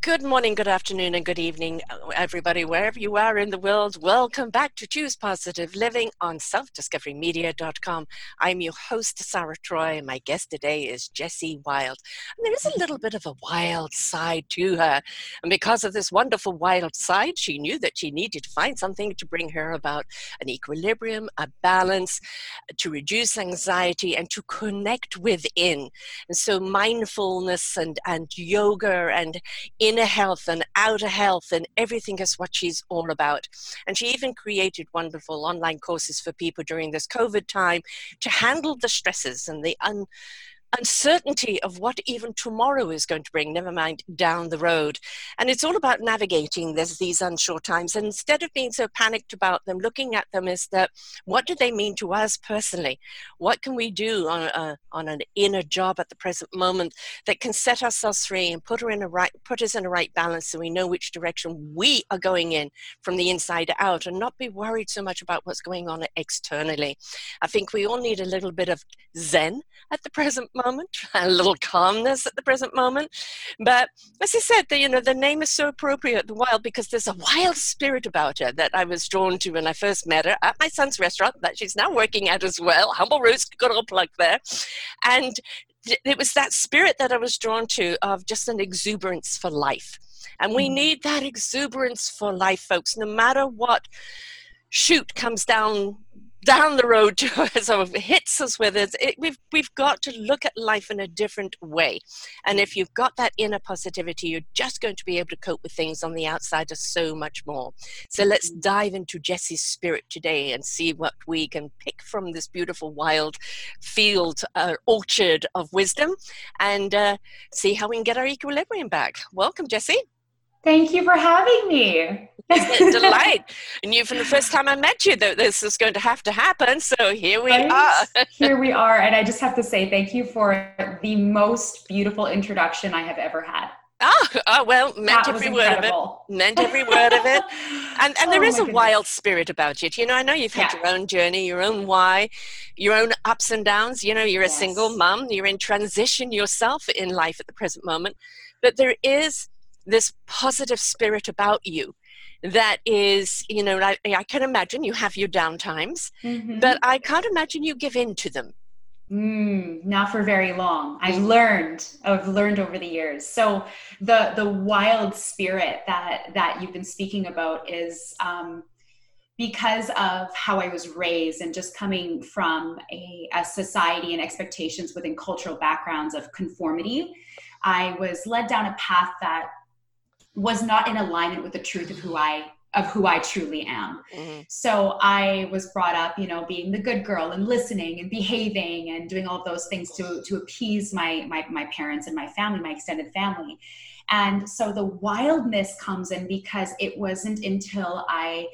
Good morning, good afternoon, and good evening, uh, everybody, wherever you are in the world. Welcome back to Choose Positive Living on selfdiscoverymedia.com. I'm your host, Sarah Troy, and my guest today is Jessie Wild. And there is a little bit of a wild side to her. And because of this wonderful wild side, she knew that she needed to find something to bring her about an equilibrium, a balance, to reduce anxiety, and to connect within. And so, mindfulness and, and yoga and inner health and outer health and everything is what she's all about. And she even created wonderful online courses for people during this COVID time to handle the stresses and the un uncertainty of what even tomorrow is going to bring, never mind down the road. And it's all about navigating this, these unsure times. And instead of being so panicked about them, looking at them is that what do they mean to us personally? What can we do on, a, on an inner job at the present moment that can set ourselves free and put, her in a right, put us in a right balance so we know which direction we are going in from the inside out and not be worried so much about what's going on externally. I think we all need a little bit of zen at the present moment moment, a little calmness at the present moment. But as I said, the, you know, the name is so appropriate, the wild, because there's a wild spirit about her that I was drawn to when I first met her at my son's restaurant that she's now working at as well. Humble Roots, good old plug there. And it was that spirit that I was drawn to of just an exuberance for life. And we mm. need that exuberance for life, folks, no matter what shoot comes down down the road to us or hits us with it, it, we've we've got to look at life in a different way and if you've got that inner positivity you're just going to be able to cope with things on the outside of so much more so let's mm-hmm. dive into jessie's spirit today and see what we can pick from this beautiful wild field uh, orchard of wisdom and uh, see how we can get our equilibrium back welcome jessie Thank you for having me. delight. I knew from the first time I met you that this was going to have to happen. So here we right? are. here we are. And I just have to say thank you for the most beautiful introduction I have ever had. Oh, oh well, meant every word of it. Meant every word of it. And and there oh, is a goodness. wild spirit about it. You know, I know you've had yeah. your own journey, your own why, your own ups and downs. You know, you're yes. a single mom, you're in transition yourself in life at the present moment. But there is this positive spirit about you that is, you know, I, I can imagine you have your down times, mm-hmm. but I can't imagine you give in to them. Mm, not for very long. I've learned. I've learned over the years. So the the wild spirit that that you've been speaking about is um, because of how I was raised and just coming from a, a society and expectations within cultural backgrounds of conformity. I was led down a path that was not in alignment with the truth of who I of who I truly am. Mm-hmm. So I was brought up, you know, being the good girl and listening and behaving and doing all of those things to to appease my my my parents and my family, my extended family. And so the wildness comes in because it wasn't until I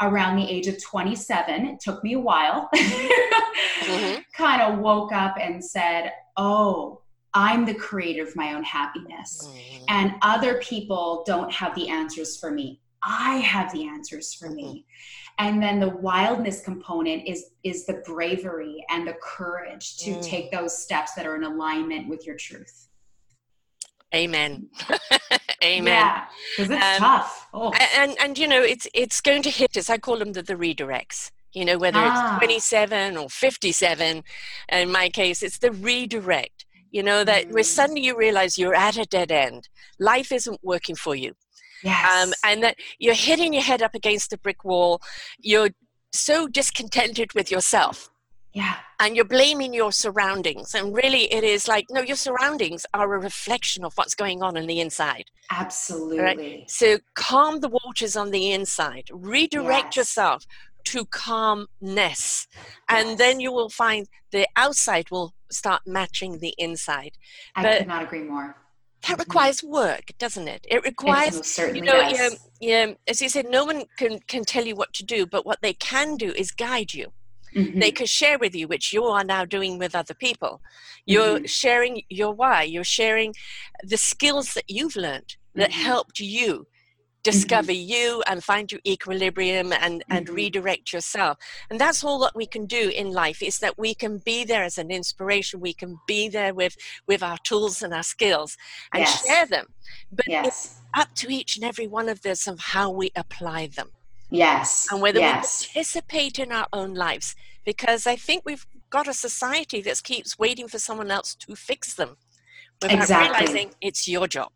around the age of 27 it took me a while mm-hmm. kind of woke up and said oh I'm the creator of my own happiness. Mm-hmm. And other people don't have the answers for me. I have the answers for me. Mm-hmm. And then the wildness component is is the bravery and the courage to mm. take those steps that are in alignment with your truth. Amen. Amen. Yeah, because it's um, tough. Oh. And and you know it's it's going to hit us. I call them the, the redirects you know whether ah. it's 27 or 57 in my case it's the redirect you know that mm. where suddenly you realize you're at a dead end. Life isn't working for you. Um, yes. Um, and that you're hitting your head up against a brick wall. You're so discontented with yourself. Yeah. And you're blaming your surroundings. And really it is like no your surroundings are a reflection of what's going on in the inside. Absolutely right? so calm the waters on the inside. Redirect yes. yourself to calmness. And then you will find the outside will start matching the inside. I but, could not agree more. that mm-hmm. requires work, doesn't it? It requires, it you know, yeah, yeah, as you said, no one can, can tell you what to do, but what they can do is guide you. Mm-hmm. They can share with you, which you are now doing with other people. You're mm-hmm. sharing your why. You're sharing the skills that you've learned that mm-hmm. helped you discover mm-hmm. you and find your equilibrium and, and mm-hmm. redirect yourself and that's all that we can do in life is that we can be there as an inspiration we can be there with with our tools and our skills and yes. share them but yes. it's up to each and every one of us of how we apply them yes and whether yes. we participate in our own lives because i think we've got a society that keeps waiting for someone else to fix them without exactly. realizing it's your job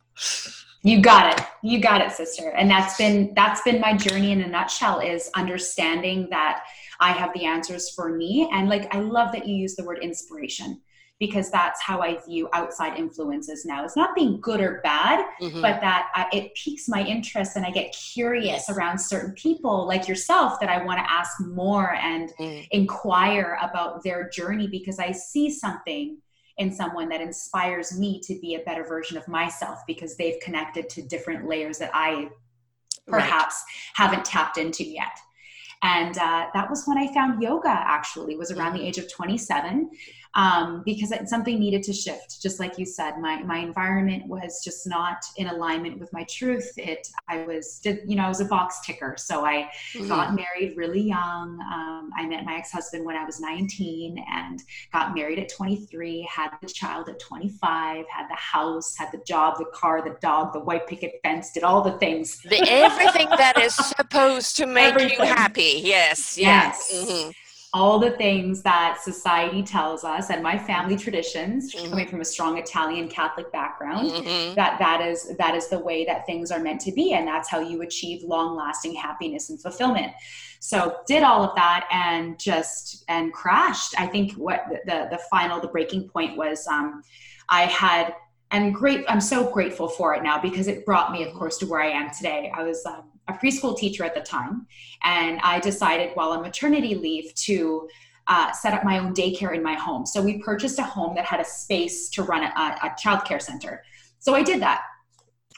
you got it. You got it sister. And that's been that's been my journey in a nutshell is understanding that i have the answers for me. And like i love that you use the word inspiration because that's how i view outside influences now. It's not being good or bad mm-hmm. but that I, it piques my interest and i get curious around certain people like yourself that i want to ask more and mm. inquire about their journey because i see something in someone that inspires me to be a better version of myself because they've connected to different layers that I perhaps right. haven't tapped into yet. And uh, that was when I found yoga. Actually, was around the mm-hmm. age of 27, um, because something needed to shift. Just like you said, my my environment was just not in alignment with my truth. It I was you know I was a box ticker, so I mm-hmm. got married really young. Um, I met my ex husband when I was 19 and got married at 23. Had the child at 25. Had the house, had the job, the car, the dog, the white picket fence. Did all the things. The, everything that is supposed to make everything. you happy. Yes. Yes. yes. Mm-hmm all the things that society tells us and my family traditions mm-hmm. coming from a strong italian catholic background mm-hmm. that that is that is the way that things are meant to be and that's how you achieve long lasting happiness and fulfillment so did all of that and just and crashed i think what the the final the breaking point was um, i had and great i'm so grateful for it now because it brought me of course to where i am today i was um, a preschool teacher at the time, and I decided while on maternity leave to uh, set up my own daycare in my home. So we purchased a home that had a space to run a, a child care center. So I did that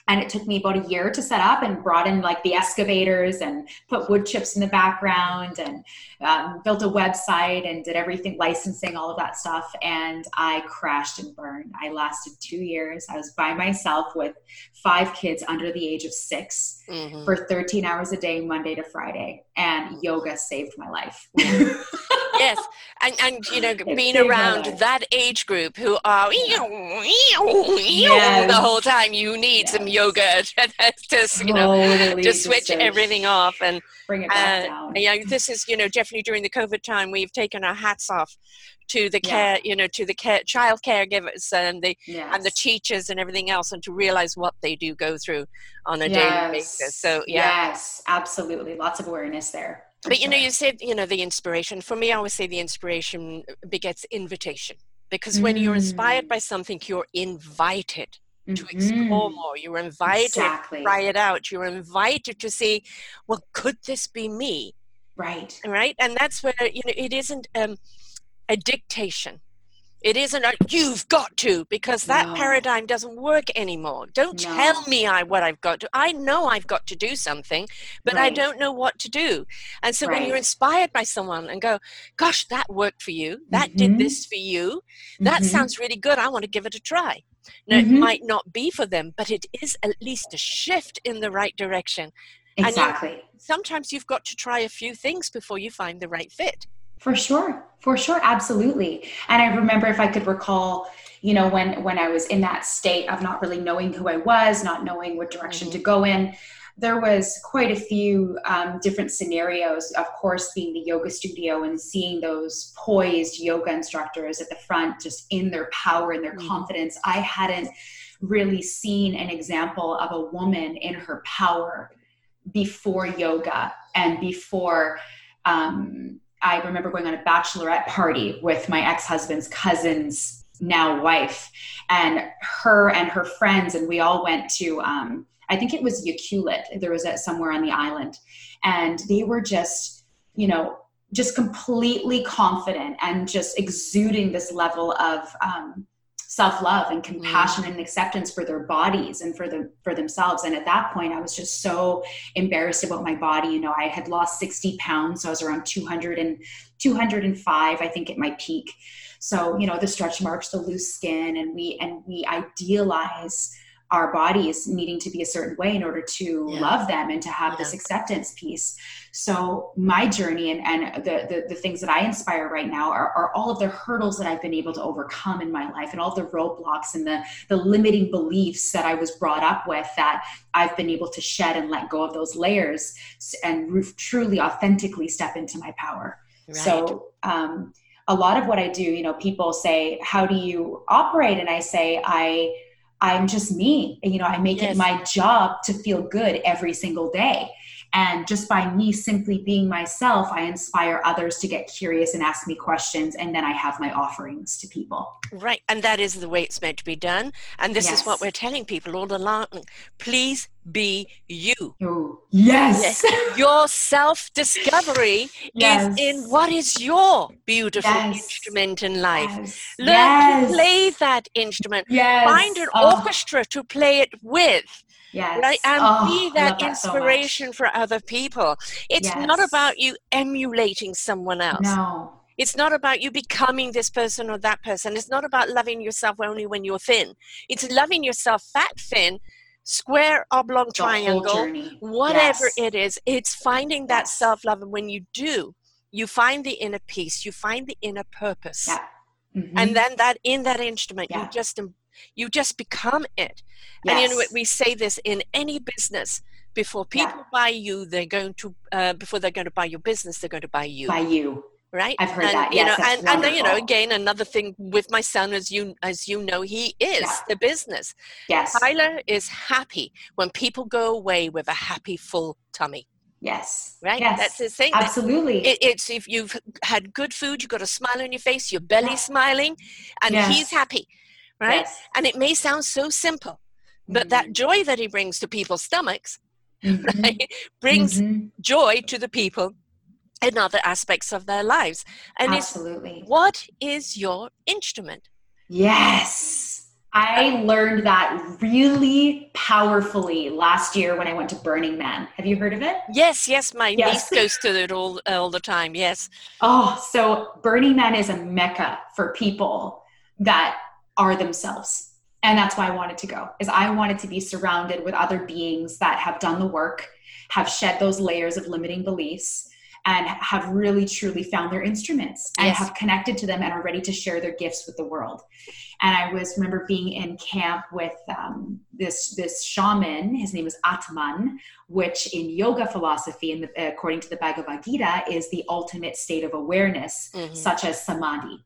and it took me about a year to set up and brought in like the excavators and put wood chips in the background and um, built a website and did everything licensing all of that stuff. And i crashed and burned. I lasted two years. I was by myself with five kids under the age of 6 mm-hmm. for 13 hours a day monday to friday. And yoga saved my life. Yes. And, and you know being around that age group who are yes. the whole time you need yes. some yoga to, you know totally to switch everything off and bring it back uh, down. yeah this is you know definitely during the covid time we've taken our hats off to the care you know to the care child caregivers and the yes. and the teachers and everything else and to realize what they do go through on a yes. daily basis so yeah. yes absolutely lots of awareness there but you know you said you know the inspiration for me i always say the inspiration begets invitation because when you're inspired by mm. something you're invited to mm-hmm. explore more you're invited exactly. to try it out you're invited to say well could this be me right right and that's where you know it isn't um, a dictation it isn't a you've got to because that no. paradigm doesn't work anymore. Don't no. tell me I what I've got to. I know I've got to do something, but right. I don't know what to do. And so right. when you're inspired by someone and go, "Gosh, that worked for you. That mm-hmm. did this for you. That mm-hmm. sounds really good. I want to give it a try." Now, mm-hmm. it might not be for them, but it is at least a shift in the right direction. Exactly. You, sometimes you've got to try a few things before you find the right fit. For sure. For sure. Absolutely. And I remember if I could recall, you know, when when I was in that state of not really knowing who I was, not knowing what direction mm-hmm. to go in, there was quite a few um, different scenarios of course being the yoga studio and seeing those poised yoga instructors at the front just in their power and their mm-hmm. confidence i hadn't really seen an example of a woman in her power before yoga and before um, I remember going on a bachelorette party with my ex husband's cousin's now wife, and her and her friends, and we all went to, um, I think it was Ucluelet. There was a, somewhere on the island, and they were just, you know, just completely confident and just exuding this level of um, self-love and compassion mm. and acceptance for their bodies and for the for themselves and at that point i was just so embarrassed about my body you know i had lost 60 pounds so i was around 200 and 205 i think at my peak so you know the stretch marks the loose skin and we and we idealize our bodies needing to be a certain way in order to yeah. love them and to have yeah. this acceptance piece. So my journey and, and the, the, the things that I inspire right now are, are all of the hurdles that I've been able to overcome in my life and all the roadblocks and the, the limiting beliefs that I was brought up with that I've been able to shed and let go of those layers and truly authentically step into my power. Right. So, um, a lot of what I do, you know, people say, how do you operate? And I say, I, I'm just me. You know, I make yes. it my job to feel good every single day. And just by me simply being myself, I inspire others to get curious and ask me questions. And then I have my offerings to people. Right. And that is the way it's meant to be done. And this yes. is what we're telling people all along. Please be you. Oh, yes. yes. Your self discovery yes. is in what is your beautiful yes. instrument in life. Learn to play that instrument. Find an oh. orchestra to play it with. Yes. Right? And oh, be that inspiration that so for other people. It's yes. not about you emulating someone else. No. It's not about you becoming this person or that person. It's not about loving yourself only when you're thin. It's loving yourself fat, thin, square, oblong, the triangle, whatever yes. it is. It's finding that self love. And when you do, you find the inner peace, you find the inner purpose. Yeah. Mm-hmm. And then that in that instrument, yeah. you just you just become it. Yes. And you know what we say this in any business. Before people yeah. buy you, they're going to uh, before they're going to buy your business, they're going to buy you. Buy you. Right. I've heard and, that. Yes, you know, and, and then, you know, again, another thing with my son, as you as you know, he is yeah. the business. Yes. Tyler is happy when people go away with a happy, full tummy. Yes. Right? Yes. That's the thing. Absolutely. It, it's if you've had good food, you've got a smile on your face, your belly yeah. smiling, and yes. he's happy right? Yes. And it may sound so simple, but mm-hmm. that joy that he brings to people's stomachs mm-hmm. right, brings mm-hmm. joy to the people in other aspects of their lives. And Absolutely. what is your instrument? Yes. I learned that really powerfully last year when I went to Burning Man. Have you heard of it? Yes, yes. My yes. niece goes to it all all the time. Yes. Oh, so Burning Man is a mecca for people that are themselves and that's why i wanted to go is i wanted to be surrounded with other beings that have done the work have shed those layers of limiting beliefs and have really truly found their instruments and yes. have connected to them and are ready to share their gifts with the world and i was remember being in camp with um, this this shaman his name is atman which in yoga philosophy and according to the bhagavad gita is the ultimate state of awareness mm-hmm. such as samadhi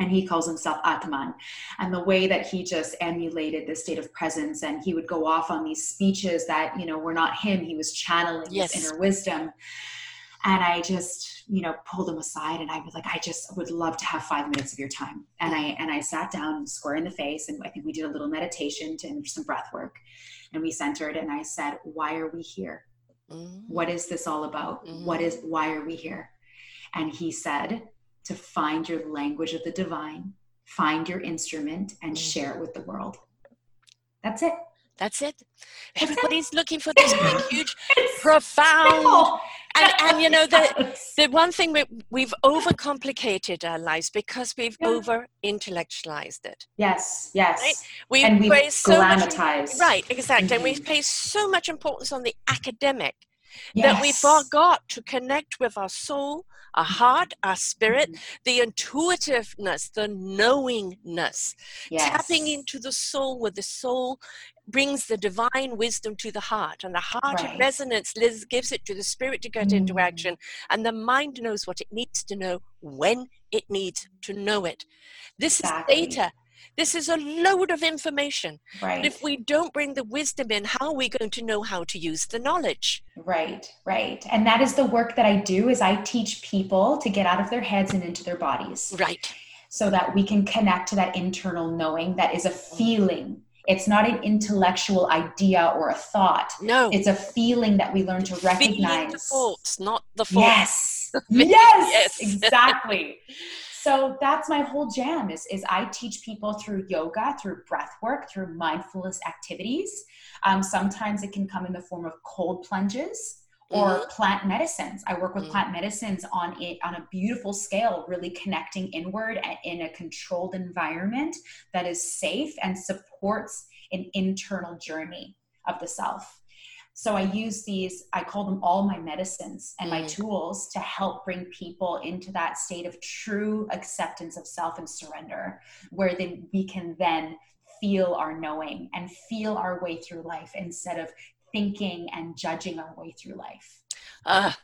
and he calls himself Atman. And the way that he just emulated this state of presence, and he would go off on these speeches that, you know, were not him, he was channeling yes. his inner wisdom. And I just, you know, pulled him aside and I was like, I just would love to have five minutes of your time. And I and I sat down square in the face and I think we did a little meditation and some breath work. And we centered and I said, Why are we here? Mm-hmm. What is this all about? Mm-hmm. What is why are we here? And he said, to find your language of the divine, find your instrument, and mm. share it with the world. That's it. That's it. Everybody's looking for this big, huge, profound. And, and you know, the, the one thing we, we've overcomplicated our lives because we've yeah. over intellectualized it. Yes, yes. Right? We and we've so much, right, exactly. Mm-hmm. And we mm-hmm. place so much importance on the academic yes. that we forgot to connect with our soul, our heart, our spirit, mm-hmm. the intuitiveness, the knowingness, yes. tapping into the soul where the soul brings the divine wisdom to the heart and the heart right. resonance gives it to the spirit to get mm. into action and the mind knows what it needs to know when it needs to know it this exactly. is data this is a load of information. Right. But if we don't bring the wisdom in, how are we going to know how to use the knowledge? Right, right. And that is the work that I do is I teach people to get out of their heads and into their bodies. Right. So that we can connect to that internal knowing that is a mm. feeling. It's not an intellectual idea or a thought. No. It's a feeling that we learn to recognize. the thoughts, not the thoughts. Yes. yes. yes. Exactly. So that's my whole jam is, is i teach people through yoga through breath work through mindfulness activities um, sometimes it can come in the form of cold plunges or mm-hmm. plant medicines. I work with mm-hmm. plant medicines on it on a beautiful scale, really connecting inward in a controlled environment that is safe and supports an internal journey of the self. So I use these, I call them all my medicines and my mm-hmm. tools to help bring people into that state of true acceptance of self and surrender, where then we can then feel our knowing and feel our way through life instead of thinking and judging our way through life. Ah,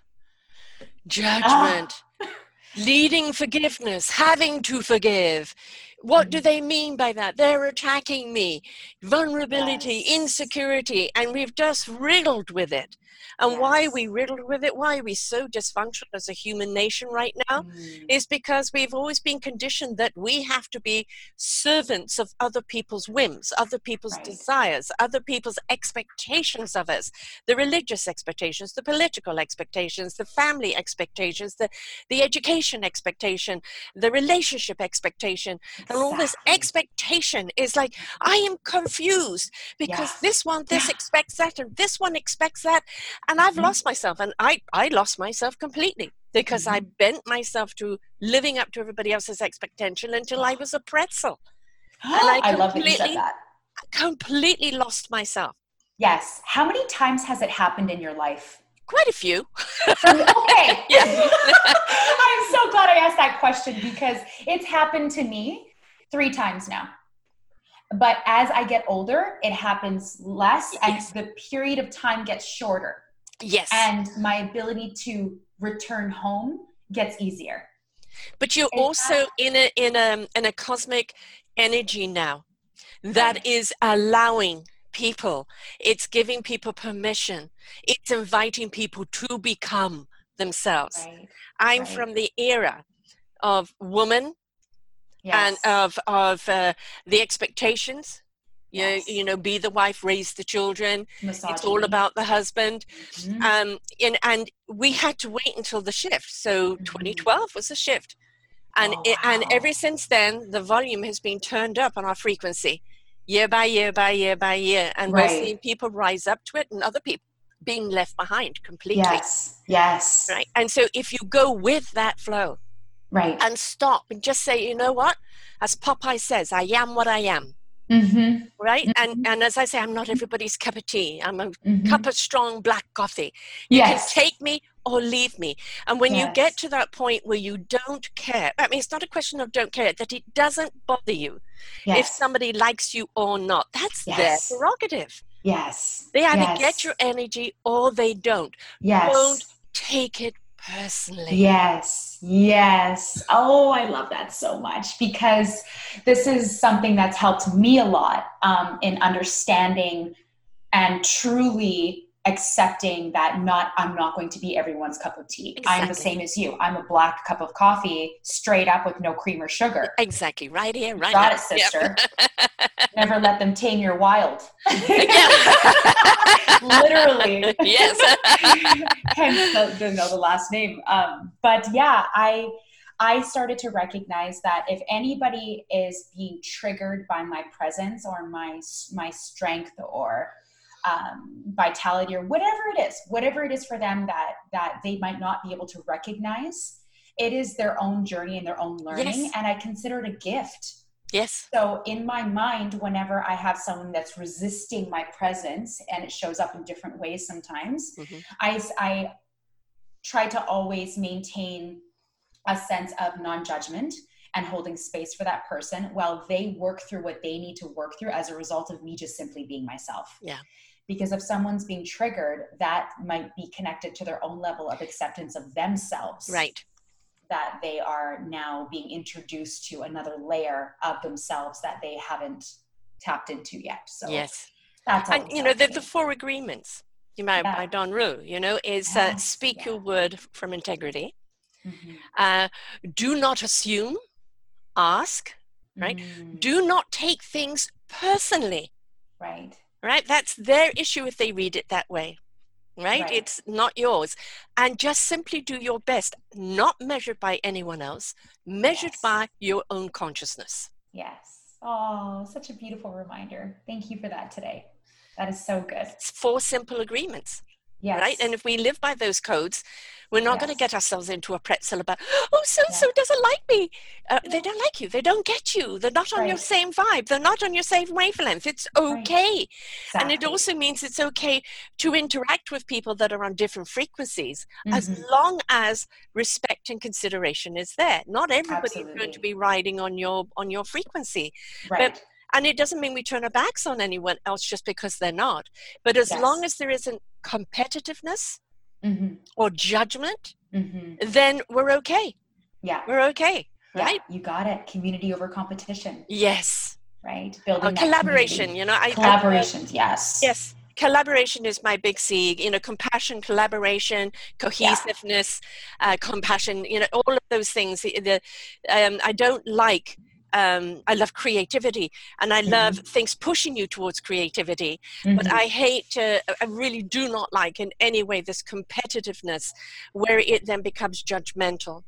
uh, judgment. Ah. Leading forgiveness, having to forgive. What do mm-hmm. they mean by that? They're attacking me. Vulnerability, yes. insecurity, and we've just riddled with it. And yes. why we riddled with it? Why are we so dysfunctional as a human nation right now? Mm. Is because we've always been conditioned that we have to be servants of other people's whims, other people's right. desires, other people's expectations of us the religious expectations, the political expectations, the family expectations, the, the education expectation, the relationship expectation. And all this expectation is like, I am confused because yeah. this one, this yeah. expects that, and this one expects that and i've mm-hmm. lost myself and i i lost myself completely because mm-hmm. i bent myself to living up to everybody else's expectation until i was a pretzel. And i, I love that you said that. Completely lost myself. Yes. How many times has it happened in your life? Quite a few. Okay. I'm so glad i asked that question because it's happened to me three times now but as I get older, it happens less yes. and the period of time gets shorter. Yes. And my ability to return home gets easier. But you're also in a in a in a cosmic energy now that is allowing people. It's giving people permission. It's inviting people to become themselves. Right. I'm right. from the era of woman yes. and of of uh, the expectations you yes. know, you know, be the wife, raise the children. Misogyny. It's all about the husband. Mm-hmm. Um, and, and we had to wait until the shift. So mm-hmm. 2012 was the shift. And, oh, it, wow. and ever since then, the volume has been turned up on our frequency year by year by year by year. And right. we're seeing people rise up to it and other people being left behind completely. Yes, yes. Right. And so if you go with that flow, right, and stop and just say, you know what? As Popeye says, I am what I am. Mm-hmm. Right, mm-hmm. and and as I say, I'm not everybody's cup of tea. I'm a mm-hmm. cup of strong black coffee. You yes. can take me or leave me. And when yes. you get to that point where you don't care, I mean, it's not a question of don't care, that it doesn't bother you yes. if somebody likes you or not. That's yes. their prerogative. Yes. They either get your energy or they don't. Yes. Don't take it personally. Yes, yes. Oh, I love that so much because this is something that's helped me a lot um, in understanding and truly accepting that not I'm not going to be everyone's cup of tea. Exactly. I'm the same as you. I'm a black cup of coffee, straight up with no cream or sugar. Exactly. Right here, right Got now. it, sister. Yep. Never let them tame your wild. Literally. Yes. Hence the, the, the last name. Um, but yeah, I I started to recognize that if anybody is being triggered by my presence or my my strength or um, vitality or whatever it is whatever it is for them that that they might not be able to recognize it is their own journey and their own learning yes. and i consider it a gift yes so in my mind whenever i have someone that's resisting my presence and it shows up in different ways sometimes mm-hmm. i i try to always maintain a sense of non-judgment and holding space for that person while they work through what they need to work through as a result of me just simply being myself. Yeah because if someone's being triggered that might be connected to their own level of acceptance of themselves right that they are now being introduced to another layer of themselves that they haven't tapped into yet so yes that's and you know the, the four agreements you might yeah. by Don Ruiz, you know, is yes. uh, speak yeah. your word from integrity. Mm-hmm. Uh, do not assume, ask, right? Mm. Do not take things personally. Right right? That's their issue if they read it that way. right? Right. It's not yours. And just simply do your best, not measured by anyone else, measured Yes. by your own consciousness. Yes. Oh, such a beautiful reminder. Thank you for that today. That is so good. It's four simple agreements. Yes. right? And if we live by those codes, we're not going to get ourselves into a pretzel about, oh, so and so doesn't like me. Uh, They don't like you. They don't get you. They're not on your same vibe. They're not on your same wavelength. It's okay. And it also means it's okay to interact with people that are on different frequencies as Mhm. long as respect and consideration is there. Not everybody is going to be riding on your on your frequency. right. And it doesn't mean we turn our backs on anyone else just because they're not. But as long as there isn't competitiveness hmm or judgment, hmm then we're okay. Yeah. We're okay, Yeah, right? You got it. Community over competition, Yes. right? Building Uh, collaboration, community. you know, I, I- Collaborations, yes. yes. Collaboration is my big C. You know, compassion, collaboration, cohesiveness, uh, compassion. You know, all of those things. The, the um, I don't like. Um, I love creativity, and I love things pushing you towards creativity. But Mhm. I hate. to I really do not like in any way this competitiveness, where it then becomes judgmental,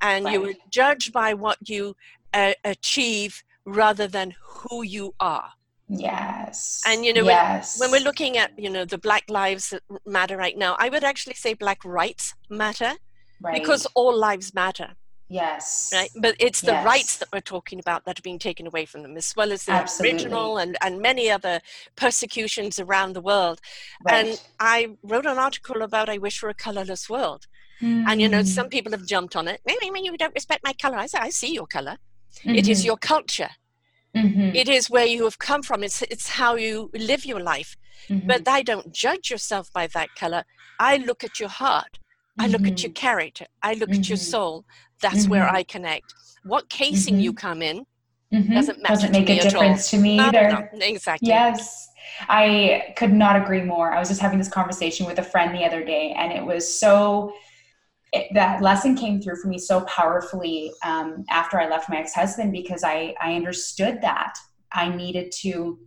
and you Right. are judged by what you uh, achieve rather than who you are. yes. And, you know, when- When we're looking at you know the Black Lives Matter right now, I would actually say Black Rights Matter right. because all lives matter, yes, right? But it's the rights that we're talking about that are being taken away from them, as well as the Absolutely. original and and many other persecutions around the world. right. And I wrote an article about I wish for a colorless world. And you know, Mm. some people have jumped on it. Maybe you don't respect my color. I say, I see your color. It is Mhm. your culture. Mhm. It is where you have come from. It's it's how you live your life. Mhm. But I don't judge yourself by that color. I look at your heart. I look at your Mhm. character. I look at your Mhm. soul. That's where Mhm. I connect. What casing you come in doesn't matter Doesn't make a difference to me No, no, either. no, exactly. Yes. I could not agree more. I was just having this conversation with a friend the other day, and it was so, it, that lesson came through for me so powerfully um, after I left my ex husband because I, I understood that I needed to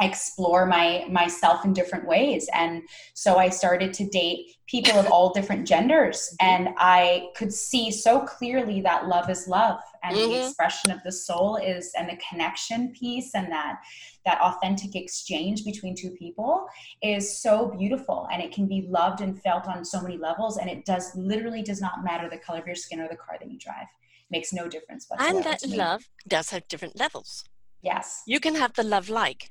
explore my myself in different ways and so i started to date people of all different genders and i could see so clearly that love is love and the Mhm. expression of the soul is and the connection piece and that that authentic exchange between two people is so beautiful and it can be loved and felt on so many levels and it does literally does not matter the color of your skin or the car that you drive makes no difference whatsoever And that love does have different levels. yes You can have the love like.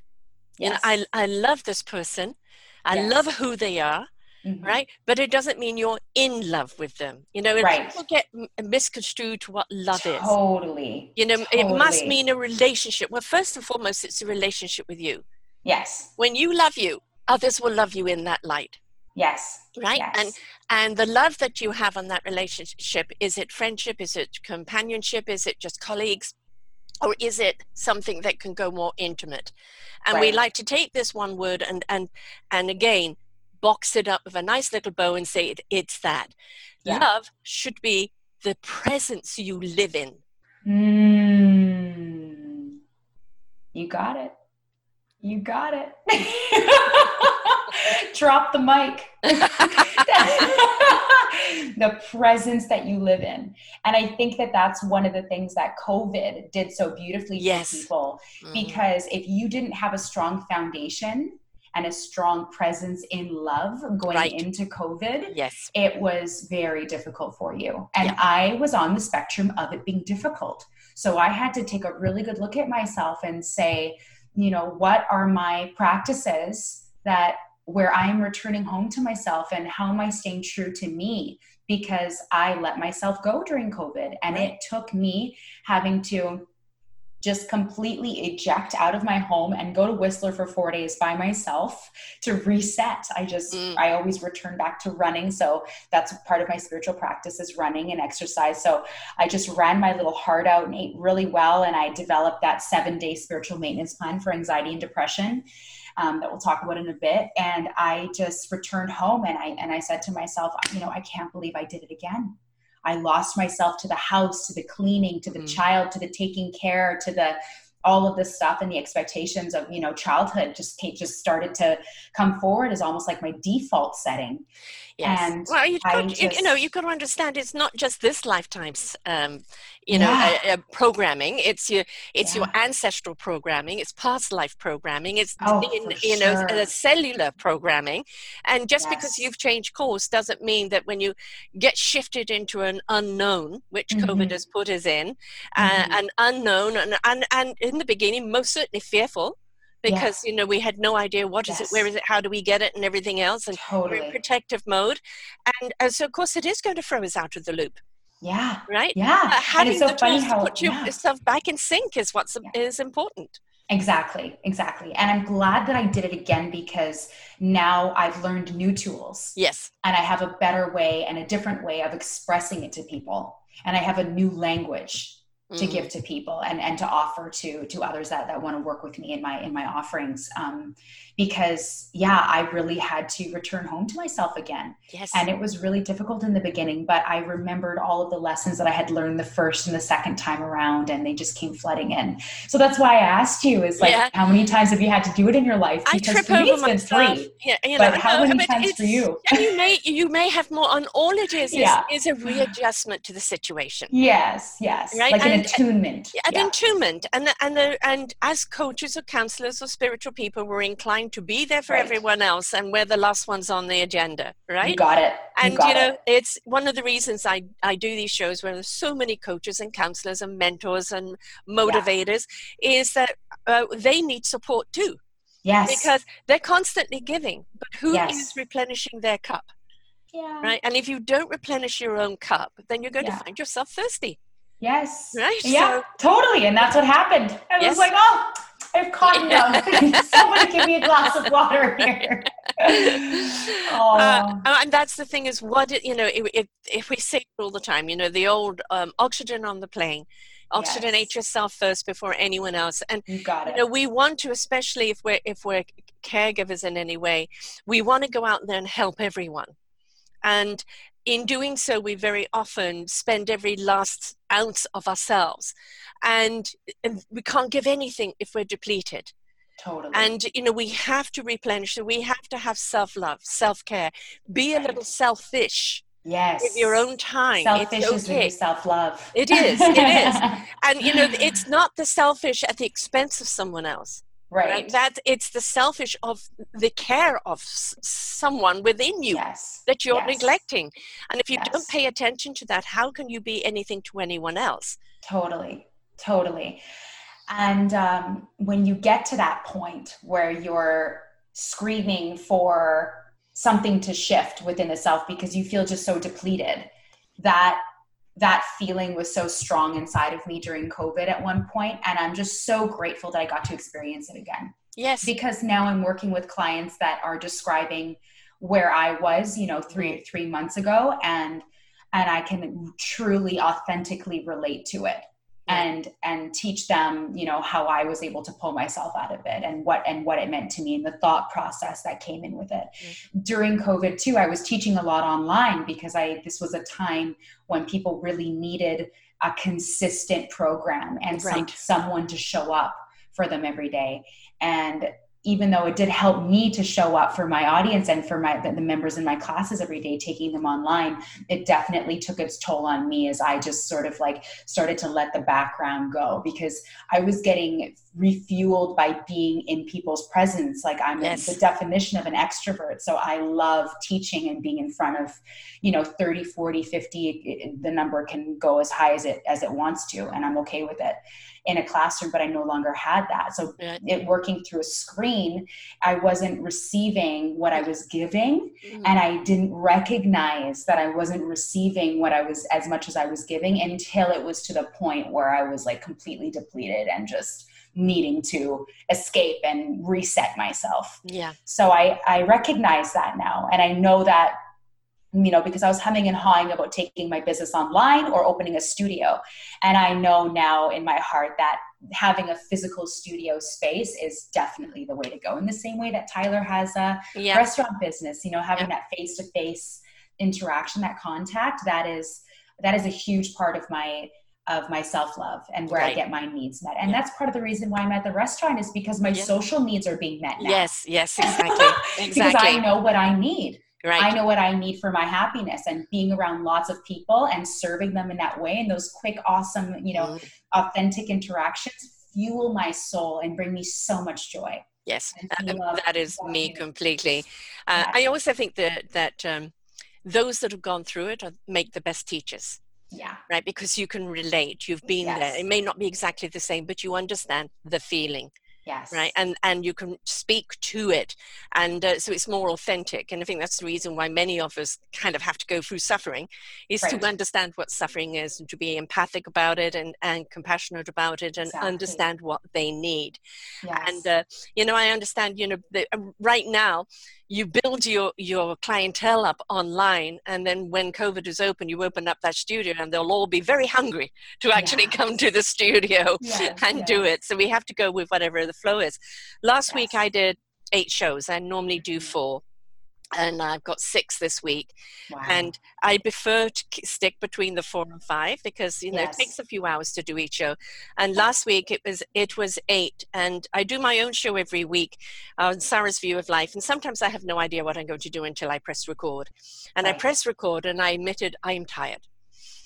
You know, I, I love this person. I Yes. love who they are, Mhm. right? But it doesn't mean you're in love with them. You know, and Right. people get misconstrued to what love is. totally You know, it must mean a relationship. Well, first and foremost, it's a relationship with you. yes When you love you, others will love you in that light, yes right? yes. And and the love that you have on that relationship is it friendship? Is it companionship? Is it just colleagues? Or is it something that can go more intimate? And we like to take this one word and and and again box it up with a nice little bow and say it, it's that. Yeah. Love should be the presence you live in. Mm. You got it. You got it. Drop the mic. the presence that you live in. And I think that that's one of the things that COVID did so beautifully Yes. for people Mhm. because if you didn't have a strong foundation and a strong presence in love going Right. into COVID, Yes. it was very difficult for you. And Yeah. I was on the spectrum of it being difficult. So I had to take a really good look at myself and say, you know, what are my practices that where I am returning home to myself and how am I staying true to me? Because I let myself go during COVID and Right. it took me having to just completely eject out of my home and go to Whistler for four days by myself to reset. I just, Mm. I always return back to running. So that's part of my spiritual practice is running and exercise. So I just ran my little heart out and ate really well. And I developed that seven day spiritual maintenance plan for anxiety and depression. Um, that we'll talk about in a bit. And I just returned home and I and I said to myself, you know, I can't believe I did it again. I lost myself to the house, to the cleaning, to the Mhm. child, to the taking care, to the all of this stuff and the expectations of you know childhood just just started to come forward as almost like my default setting Yes. Well, you, just, you, you, know, you've got to understand it's not just this lifetime's, um, you know, yeah. uh, uh, programming. It's your, it's yeah. your ancestral programming. It's past life programming. It's oh, in, you know, uh, cellular programming. And just yes. because you've changed course doesn't mean that when you get shifted into an unknown, which mm-hmm. COVID has put us in, uh, mm-hmm. an unknown, and, and and in the beginning, most certainly fearful because yeah. you know we had no idea what is yes. it where is it how do we get it and everything else and totally. we're in protective mode. And, and so of course it is going to throw us out of the loop. Yeah. Right? Yeah. Uh, having so the tools how, to put yeah. yourself back in sync is what's yeah. is important. Exactly. Exactly. And i'm glad that i did it again because now i've learned new tools. Yes. And i have a better way and a different way of expressing it to people. And i have a new language to mm. give to people and, and to offer to to others that, that want to work with me in my in my offerings um, because yeah i really had to return home to myself again. Yes. And it was really difficult in the beginning but i remembered all of the lessons that i had learned the first and the second time around and they just came flooding in. So that's why i asked you is like yeah. how many times have you had to do it in your life? Because I trip for me it's been three. yeah, you know, but how many times for you? you may you may have more on all it is yeah. is, is a readjustment to the situation. Yes yes. Right? like and, an attunement an yeah. attunement and and the, and as coaches or counselors or spiritual people we're inclined to be there for right. everyone else and we're the last ones on the agenda right you got it you and got you know it. it's one of the reasons i i do these shows where there's so many coaches and counselors and mentors and motivators yeah. is that uh, they need support too yes because they're constantly giving but who yes. is replenishing their cup yeah. right and if you don't replenish your own cup then you're going yeah. to find yourself thirsty Yes. Right. Yeah, so, totally. And that's what happened. I yes. was like, oh, I've caught enough. Somebody give me a glass of water here. oh. Uh, and that's the thing is what, you know, if, if we say it all the time, you know, the old um, oxygen on the plane, oxygenate yes. yourself first before anyone else. And you got it. You know, we want to, especially if we're, if we're caregivers in any way, we want to go out there and help everyone. And in doing so, we very often spend every last ounce of ourselves. And, and we can't give anything if we're depleted. Totally. And you know, we have to replenish. So we have to have self-love, self-care. Be a little selfish. Yes. Give your own time. Selfish it's okay. is self-love. It is. It is. and you know, it's not the selfish at the expense of someone else. Right. right. That it's the selfish of the care of s- someone within you yes. that you're yes. neglecting. And if you yes. don't pay attention to that, how can you be anything to anyone else? Totally. Totally. And um, when you get to that point where you're screaming for something to shift within the self because you feel just so depleted, that that feeling was so strong inside of me during COVID at one point, and I'm just so grateful that I got to experience it again. Yes. Because now I'm working with clients that are describing where I was, you know, three three months ago, and and I can truly authentically relate to it and and teach them you know how i was able to pull myself out of it and what and what it meant to me and the thought process that came in with it mm-hmm. during covid too i was teaching a lot online because i this was a time when people really needed a consistent program and right. some, someone to show up for them every day and even though it did help me to show up for my audience and for my the, members in my classes every day taking them online it definitely took its toll on me as i just sort of like started to let the background go because i was getting refueled by being in people's presence like i'm yes. the definition of an extrovert so i love teaching and being in front of you know 30 40 50 the number can go as high as it as it wants to and i'm okay with it in a classroom, but I no longer had that. So it working through a screen, I wasn't receiving what I was giving, mm-hmm. and I didn't recognize that I wasn't receiving what I was as much as I was giving until it was to the point where I was like completely depleted and just needing to escape and reset myself. Yeah. So I I recognize that now and I know that you know, because I was humming and hawing about taking my business online or opening a studio. And I know now in my heart that having a physical studio space is definitely the way to go. In the same way that Tyler has a yeah. restaurant business, you know, having yeah. that face to face interaction, that contact, that is that is a huge part of my of my self-love and where Right. I get my needs met. And Yeah. that's part of the reason why I'm at the restaurant is because my Yeah. social needs are being met now. Yes, yes, exactly. Because I know what I need. Right. I know what I need for my happiness and being around lots of people and serving them in that way and those quick, awesome, you know, Mm, authentic interactions fuel my soul and bring me so much joy. Yes, uh, that is me completely. Uh, Yeah. I also think that that um, those that have gone through it are, make the best teachers, Yeah. right? Because you can relate. You've been there. It may not be exactly the same, but you understand the feeling, Yes. right? And and you can speak to it, and uh, so it's more authentic. And I think that's the reason why many of us kind of have to go through suffering, is Right. to understand what suffering is and to be empathic about it and and compassionate about it and Exactly. understand what they need yes. and uh, you know i understand you know the, uh, right now you build your your clientele up online and then when covid is open you open up that studio and they'll all be very hungry to actually Yeah. come to the studio Yes, and do it. So we have to go with whatever the flow is. Last week i did eight shows. I normally do Mhm. four and I've got six this week, Wow. and I prefer to stick between the four and five because you know Yes. it takes a few hours to do each show. And last week it was it was eight, and I do my own show every week on Sarah's View of Life, and sometimes I have no idea what I'm going to do until I press record, and I press record, and I admitted I am tired.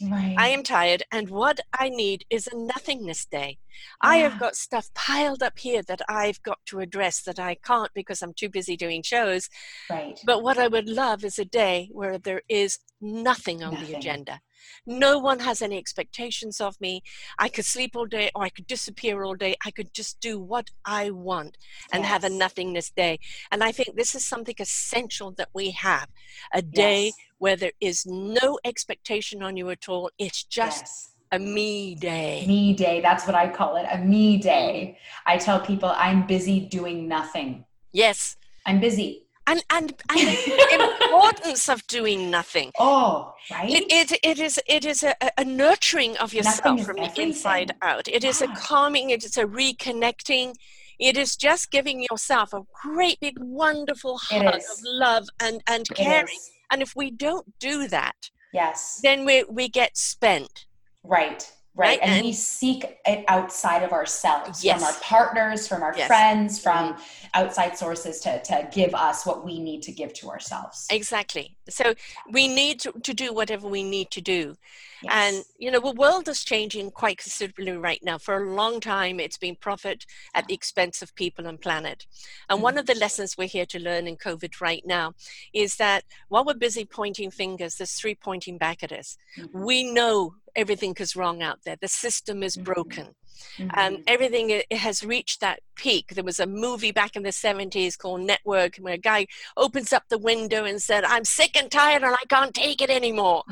Right. I am tired, and what I need is a nothingness day. I have got stuff piled up here that I've got to address that I can't because I'm too busy doing shows. right. But what I would love is a day where there is nothing on the agenda. No one has any expectations of me. I could sleep all day or I could disappear all day. I could just do what I want and have a nothingness day. And I think this is something essential that we have a day Yes. Where there is no expectation on you at all. It's just Yes. a me day. me day. That's what I call it. A me day. I tell people I'm busy doing nothing. Yes. I'm busy. And, and, and the importance of doing nothing. Oh, right. It, it, it is it is a, a nurturing of yourself from the inside out. It is a calming. It is a reconnecting. It is just giving yourself a great big wonderful hug of love and and caring. And if we don't do that, Yes. then we we get spent. Right. Right, Right. And, we seek it outside of ourselves Yes. from our partners, from our Yes. Mm-hmm. friends, from outside sources to, to give us what we need to give to ourselves. Exactly. So we need to, to do whatever we need to do. Yes. And you know, the world is changing quite considerably right now. For a long time, it's been profit at the expense of people and planet. And one of the lessons we're here to learn in COVID right now is that while we're busy pointing fingers, there's three pointing back at us. Mhm. We know everything is wrong out there. The system is Mhm. broken Mhm. and everything i- it has reached that peak. There was a movie back in the 70s called Network where a guy opens up the window and said, I'm sick and tired and I can't take it anymore.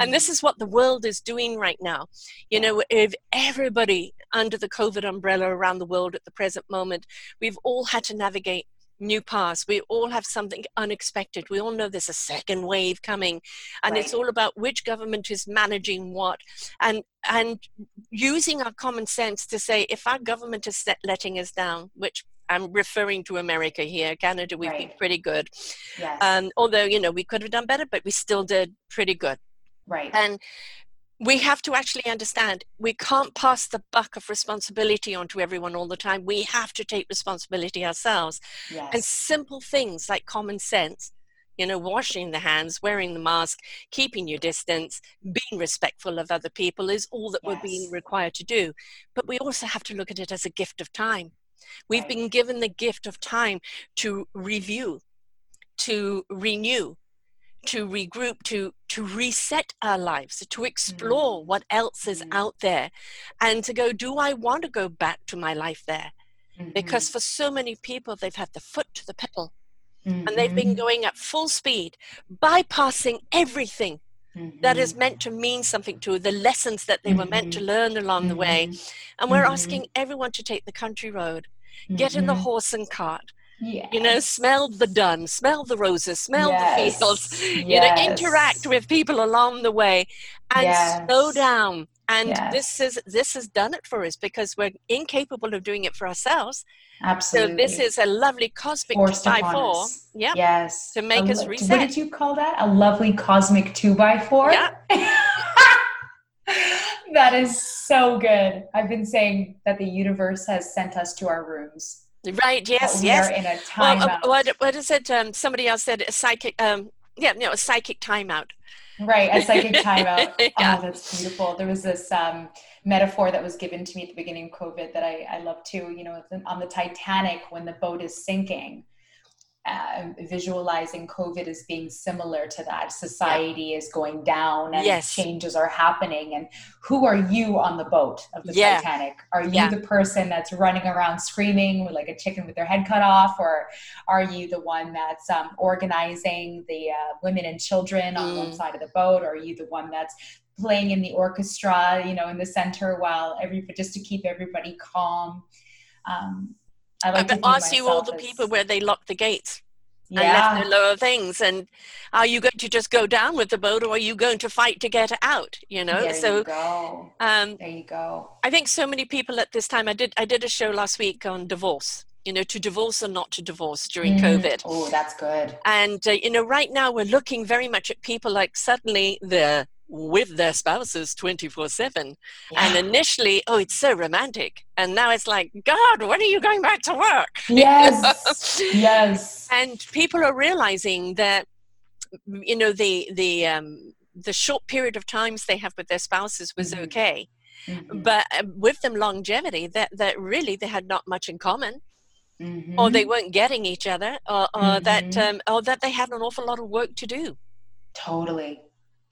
And this is what the world is doing right now. You know, if everybody under the COVID umbrella around the world at the present moment, we've all had to navigate new paths. We all have something unexpected. We all know there's a second wave coming, and it's all about which government is managing what, and and using our common sense to say if our government is set- letting us down, which I'm referring to America here. Canada, we've been pretty good. yes. Um, although, you know, we could have done better, but we still did pretty good. right. And we have to actually understand we can't pass the buck of responsibility onto everyone all the time. We have to take responsibility ourselves. yes. And simple things like common sense, you know, washing the hands, wearing the mask, keeping your distance, being respectful of other people is all that we're being required to do. But we also have to look at it as a gift of time. We've Right. been given the gift of time to review, to renew, to regroup, to to reset our lives, to explore what else is Mhm. out there, and to go, do I want to go back to my life there? Because for so many people, they've had the foot to the pedal Mhm. and they've been going at full speed, bypassing everything Mhm. that is meant to mean something to the lessons that they were meant to learn along the way. And we're asking everyone to take the country road, get in the horse and cart, Yes. you know, smell the dun, smell the roses, smell Yes. the fields, you know, interact with people along the way and slow down. And Yes. this is this has done it for us because we're incapable of doing it for ourselves. Absolutely. So this is a lovely cosmic forced two by four. us. Yeah. Yes. To make A us lo- What did you call that? A lovely cosmic two by four? Yeah. that is so good. I've been saying that the universe has sent us to our rooms. Right. Yes. yes. In a timeout. Well, uh, what, what is it? Um, somebody else said a psychic. Um, yeah. No, a psychic timeout. Right. A psychic timeout. yeah. Oh, that's beautiful. There was this um, metaphor that was given to me at the beginning of COVID that I, I love too. You know, on the Titanic when the boat is sinking uh, visualizing COVID as being similar to that. Society yeah. is going down and yes. changes are happening. And who are you on the boat of the yeah. Titanic? Are you yeah. the person that's running around screaming like a chicken with their head cut off? Or are you the one that's um, organizing the uh, women and children on mm. one side of the boat? Or are you the one that's playing in the orchestra, you know, in the center while everybody, just to keep everybody calm? Um, I like to ask you all the as... people where they lock the gates yeah. and left their lower things. And are you going to just go down with the boat, or are you going to fight to get out? You know. There so, you go. Um, there you go. I think so many people at this time. I did. I did a show last week on divorce. You know, to divorce or not to divorce during mm. COVID. Oh, that's good. And uh, you know, right now we're looking very much at people like suddenly the with their spouses 24 7 and initially oh it's so romantic. And now it's like god when are you going back to work? Yes. Yes. And people are realizing that you know the the um the short period of times they have with their spouses was mm-hmm. okay. Mm-hmm. but uh, with them longevity that that really they had not much in common. Mm-hmm. or they weren't getting each other or, or that mm-hmm. um, or that they had an awful lot of work to do. Totally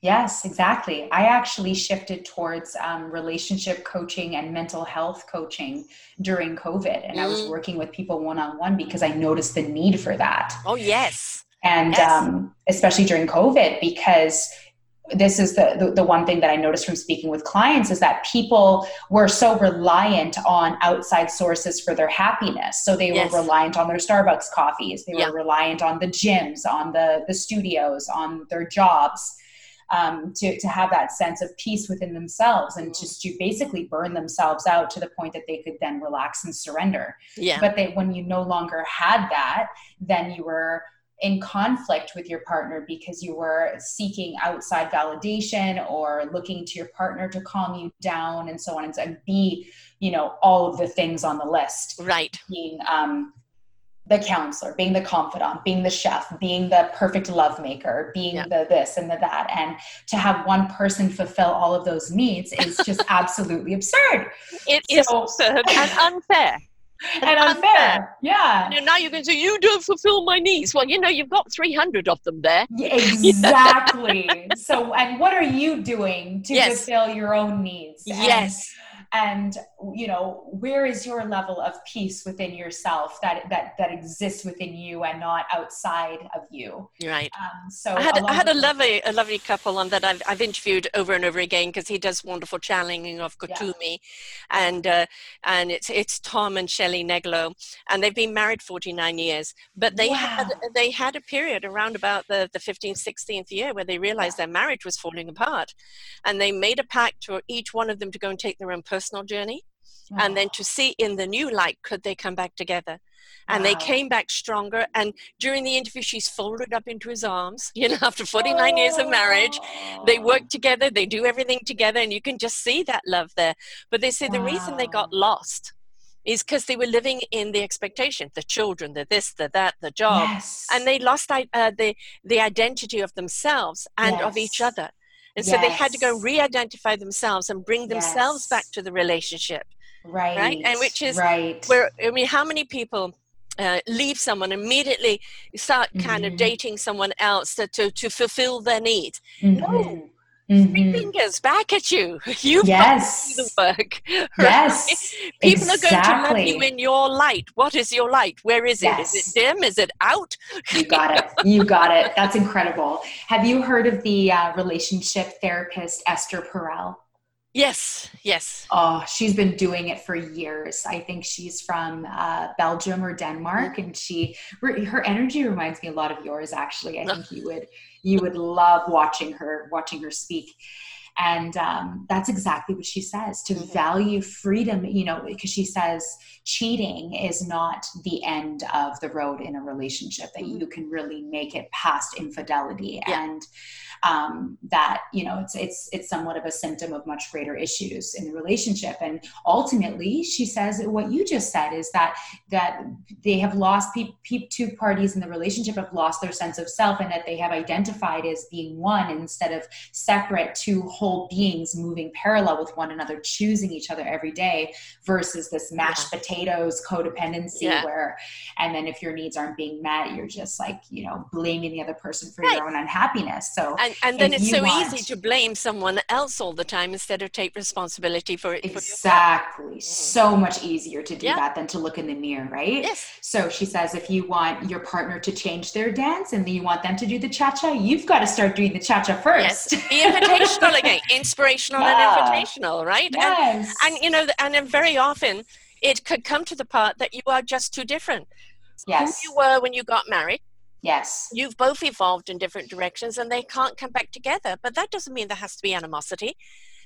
Yes, exactly. I actually shifted towards um, relationship coaching and mental health coaching during COVID. And mm. I was mm. working with people one on one because I noticed the need for that. Oh, yes. And yes. Um, especially during COVID, because this is the, the, the one thing that I noticed from speaking with clients is that people were so reliant on outside sources for their happiness. So they yes. were reliant on their Starbucks coffees. They yeah. were reliant on the gyms, on the the studios, on their jobs um, to, to have that sense of peace within themselves and just to basically burn themselves out to the point that they could then relax and surrender. Yeah. But they, when you no longer had that, then you were in conflict with your partner because you were seeking outside validation or looking to your partner to calm you down and so on and so and be you know all of the things on the list right being um the counselor, being the confidant, being the chef, being the perfect love maker, being yeah. the this and the that. And to have one person fulfill all of those needs is just absolutely absurd. It so, is absurd and unfair. And, and unfair. unfair. Yeah. And now you can say, you don't fulfill my needs. Well, you know, you've got 300 of them there. Yeah, exactly. so, and what are you doing to yes. fulfill your own needs? And, yes and you know where is your level of peace within yourself that that that exists within you and not outside of you? Right. Um, so i had, I had a lovely a lovely couple on that I've, I've interviewed over and over again because he does wonderful channeling of Kuthumi yeah. and uh, and it's it's tom and Shelley neglo. And they've been married 49 years. But they wow. had they had a period around about the the 15th 16th year where they realized yeah. their marriage was falling apart. And they made a pact for each one of them to go and take their own personal journey wow. and then to see in the new light could they come back together and wow. they came back stronger and during the interview she's folded up into his arms you know after 49 oh. years of marriage they work together they do everything together and you can just see that love there but they say wow. the reason they got lost is because they were living in the expectation the children the this the that the job yes. and they lost uh, the the identity of themselves and yes. of each other and yes. so they had to go re-identify themselves and bring themselves back to the relationship. Right. Right. And which is right. where I mean, how many people uh, leave someone immediately start kind mm-hmm. of dating someone else to, to, to fulfill their need Mm-hmm. No. Mm-hmm. Three fingers back at you. You yes. the work. Right? Yes. People exactly. are going to love you in your light. What is your light? Where is it? Yes. Is it dim? Is it out? you got it. You got it. That's incredible. Have you heard of the uh, relationship therapist Esther Perel? Yes, yes. Oh, she's been doing it for years. I think she's from uh, Belgium or Denmark, mm-hmm. and she her energy reminds me a lot of yours. Actually, I think you would you would love watching her watching her speak and um, that's exactly what she says to mm-hmm. value freedom you know because she says cheating is not the end of the road in a relationship that mm-hmm. you can really make it past infidelity yeah. and um, that you know it's it's it's somewhat of a symptom of much greater issues in the relationship and ultimately she says what you just said is that that they have lost pe- pe- two parties in the relationship have lost their sense of self and that they have identified as being one instead of separate two whole beings moving parallel with one another choosing each other every day versus this mashed yeah. potatoes codependency yeah. where and then if your needs aren't being met you're just like you know blaming the other person for right. your own unhappiness so and, and then it's so want, easy to blame someone else all the time instead of take responsibility for it exactly mm. so much easier to do yeah. that than to look in the mirror right yes so she says if you want your partner to change their dance and you want them to do the cha-cha you've got to start doing the cha-cha first yes. be invitational again inspirational yeah. and invitational right yes. and, and you know and very often it could come to the part that you are just too different yes. who you were when you got married Yes. You've both evolved in different directions and they can't come back together. But that doesn't mean there has to be animosity.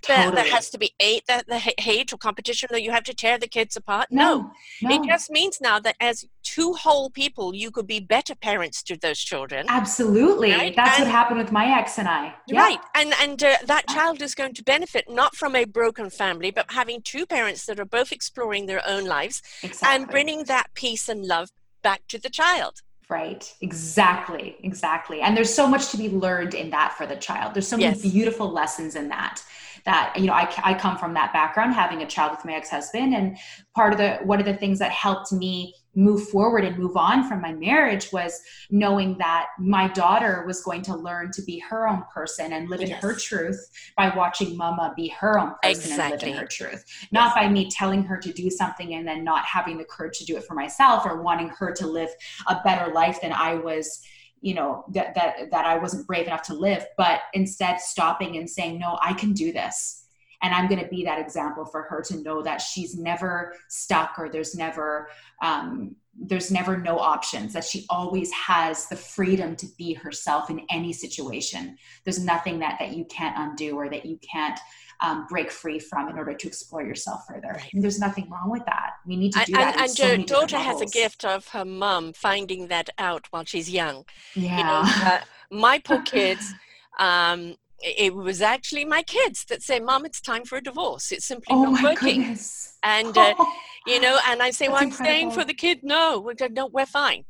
Totally. There, there has to be hate, the, the hate or competition that you have to tear the kids apart. No, no, no. It just means now that as two whole people, you could be better parents to those children. Absolutely. Right? That's and, what happened with my ex and I. Yeah. Right. And, and uh, that child is going to benefit not from a broken family, but having two parents that are both exploring their own lives exactly. and bringing that peace and love back to the child right? Exactly exactly. And there's so much to be learned in that for the child. There's so many yes. beautiful lessons in that that you know I, I come from that background having a child with my ex-husband. And part of the one of the things that helped me move forward and move on from my marriage was knowing that my daughter was going to learn to be her own person and live yes. in her truth by watching mama be her own person exactly. and live in her truth not yes. by me telling her to do something and then not having the courage to do it for myself or wanting her to live a better life than i was you know that that that I wasn't brave enough to live but instead stopping and saying no I can do this and I'm going to be that example for her to know that she's never stuck or there's never um, there's never no options that she always has the freedom to be herself in any situation there's nothing that that you can't undo or that you can't um, break free from in order to explore yourself further. Right. And there's nothing wrong with that. We need to do and, that. And, so your daughter has a gift of her mom finding that out while she's young. Yeah. You know, uh, my poor kids. Um, it was actually my kids that say, "Mom, it's time for a divorce. It's simply oh not working." Goodness. And uh, you know, and I say, "Well, I'm incredible. staying for the kid." No, we go, no, we're fine.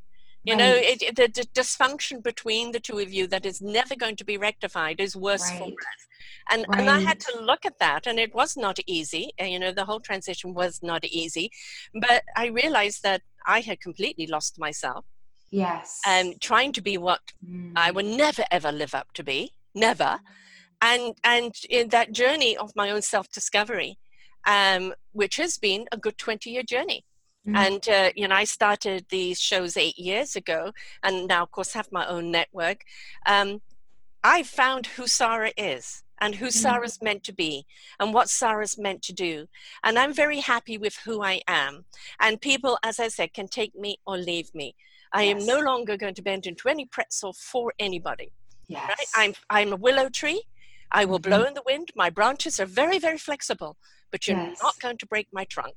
You right. know, it, it, the, the, dysfunction between the two of you that is never going to be rectified is worse right. for us and right. and i had to look at that and it was not easy you know the whole transition was not easy but i realized that i had completely lost myself yes and trying to be what mm. i would never ever live up to be never and and in that journey of my own self discovery um, which has been a good 20 year journey Mm-hmm. And uh, you know, I started these shows eight years ago, and now, of course, have my own network. Um, I found who Sarah is and who mm-hmm. Sarah's meant to be and what Sarah's meant to do. And I'm very happy with who I am. And people, as I said, can take me or leave me. I yes. am no longer going to bend into any pretzel for anybody. Yes. Right? I'm, I'm a willow tree. I will mm-hmm. blow in the wind. My branches are very, very flexible, but you're yes. not going to break my trunk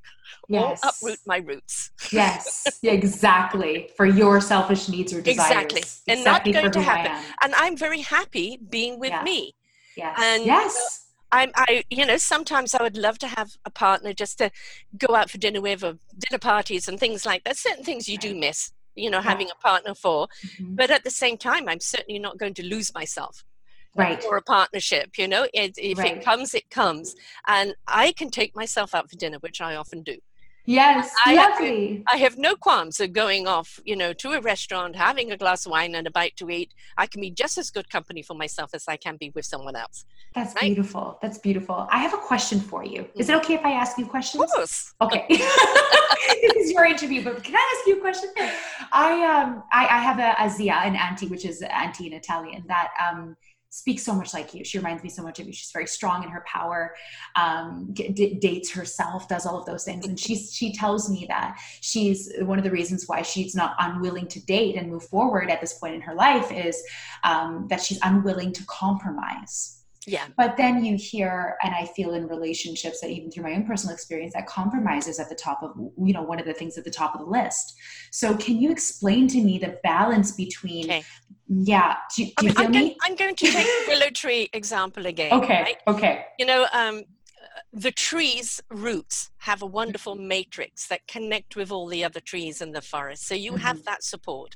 yes. or uproot my roots. yes, exactly. For your selfish needs or desires. Exactly. And exactly not going to happen. And I'm very happy being with yeah. me. Yes. And yes. I'm, I, you know, sometimes I would love to have a partner just to go out for dinner with, or dinner parties and things like that. Certain things you right. do miss, you know, yeah. having a partner for. Mm-hmm. But at the same time, I'm certainly not going to lose myself right. for a partnership. You know, it, if right. it comes, it comes. And I can take myself out for dinner, which I often do. Yes, I lovely. Have, I have no qualms of going off, you know, to a restaurant, having a glass of wine and a bite to eat. I can be just as good company for myself as I can be with someone else. That's right? beautiful. That's beautiful. I have a question for you. Is it mm-hmm. okay if I ask you questions? Of course. Okay. this is your interview, but can I ask you a question? I um I, I have a, a zia, an auntie, which is auntie in Italian, that um speaks so much like you. She reminds me so much of you. She's very strong in her power, um, d- dates herself, does all of those things. And she's, she tells me that she's one of the reasons why she's not unwilling to date and move forward at this point in her life is um, that she's unwilling to compromise. Yeah. But then you hear, and I feel in relationships that even through my own personal experience, that compromise is at the top of, you know, one of the things at the top of the list. So can you explain to me the balance between, okay. yeah, do, do you feel I'm me? Going, I'm going to take the willow tree example again. Okay. Right? Okay. You know, um, the tree's roots have a wonderful matrix that connect with all the other trees in the forest. So you mm-hmm. have that support.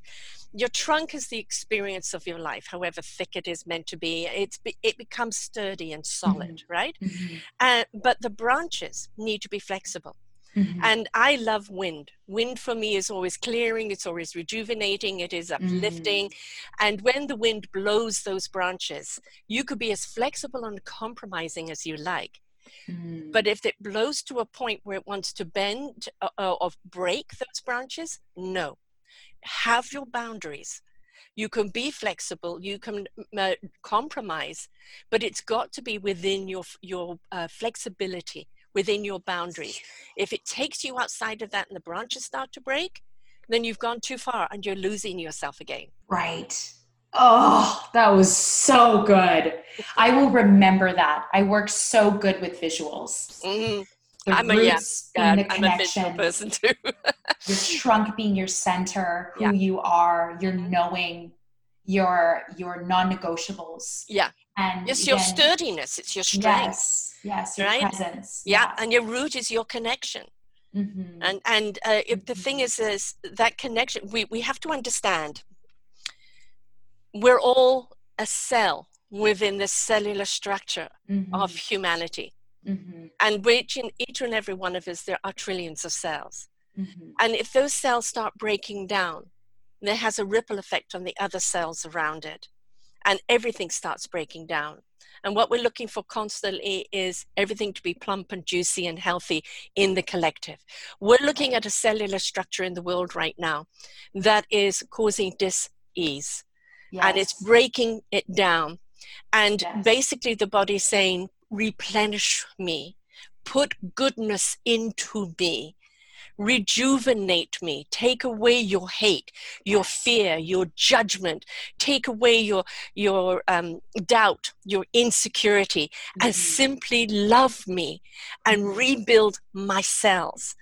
Your trunk is the experience of your life, however thick it is meant to be. It's it becomes sturdy and solid, mm-hmm. right? Mm-hmm. Uh, but the branches need to be flexible. Mm-hmm. And I love wind. Wind for me is always clearing, it's always rejuvenating, it is uplifting. Mm-hmm. And when the wind blows those branches, you could be as flexible and compromising as you like. Mm. But if it blows to a point where it wants to bend uh, uh, or break those branches, no. Have your boundaries. You can be flexible, you can uh, compromise, but it's got to be within your, your uh, flexibility, within your boundaries. If it takes you outside of that and the branches start to break, then you've gone too far and you're losing yourself again. Right. Oh, that was so good. I will remember that. I work so good with visuals. Mm-hmm. I'm a yes, I'm a visual person too. your trunk being your center, who yeah. you are, your mm-hmm. knowing, your your non-negotiables. Yeah. And it's your sturdiness, it's your strength. Yes, yes, your right? presence. Yeah, yes. and your root is your connection. Mm-hmm. And and uh, the thing mm-hmm. is, is that connection. We we have to understand we're all a cell within the cellular structure mm-hmm. of humanity. Mm-hmm. And which in each and every one of us, there are trillions of cells. Mm-hmm. And if those cells start breaking down, there has a ripple effect on the other cells around it. And everything starts breaking down. And what we're looking for constantly is everything to be plump and juicy and healthy in the collective. We're looking at a cellular structure in the world right now that is causing dis ease yes. and it's breaking it down. And yes. basically, the body saying, replenish me, put goodness into me, rejuvenate me, take away your hate, your fear, your judgment, take away your, your um, doubt, your insecurity, mm-hmm. and simply love me and mm-hmm. rebuild my cells.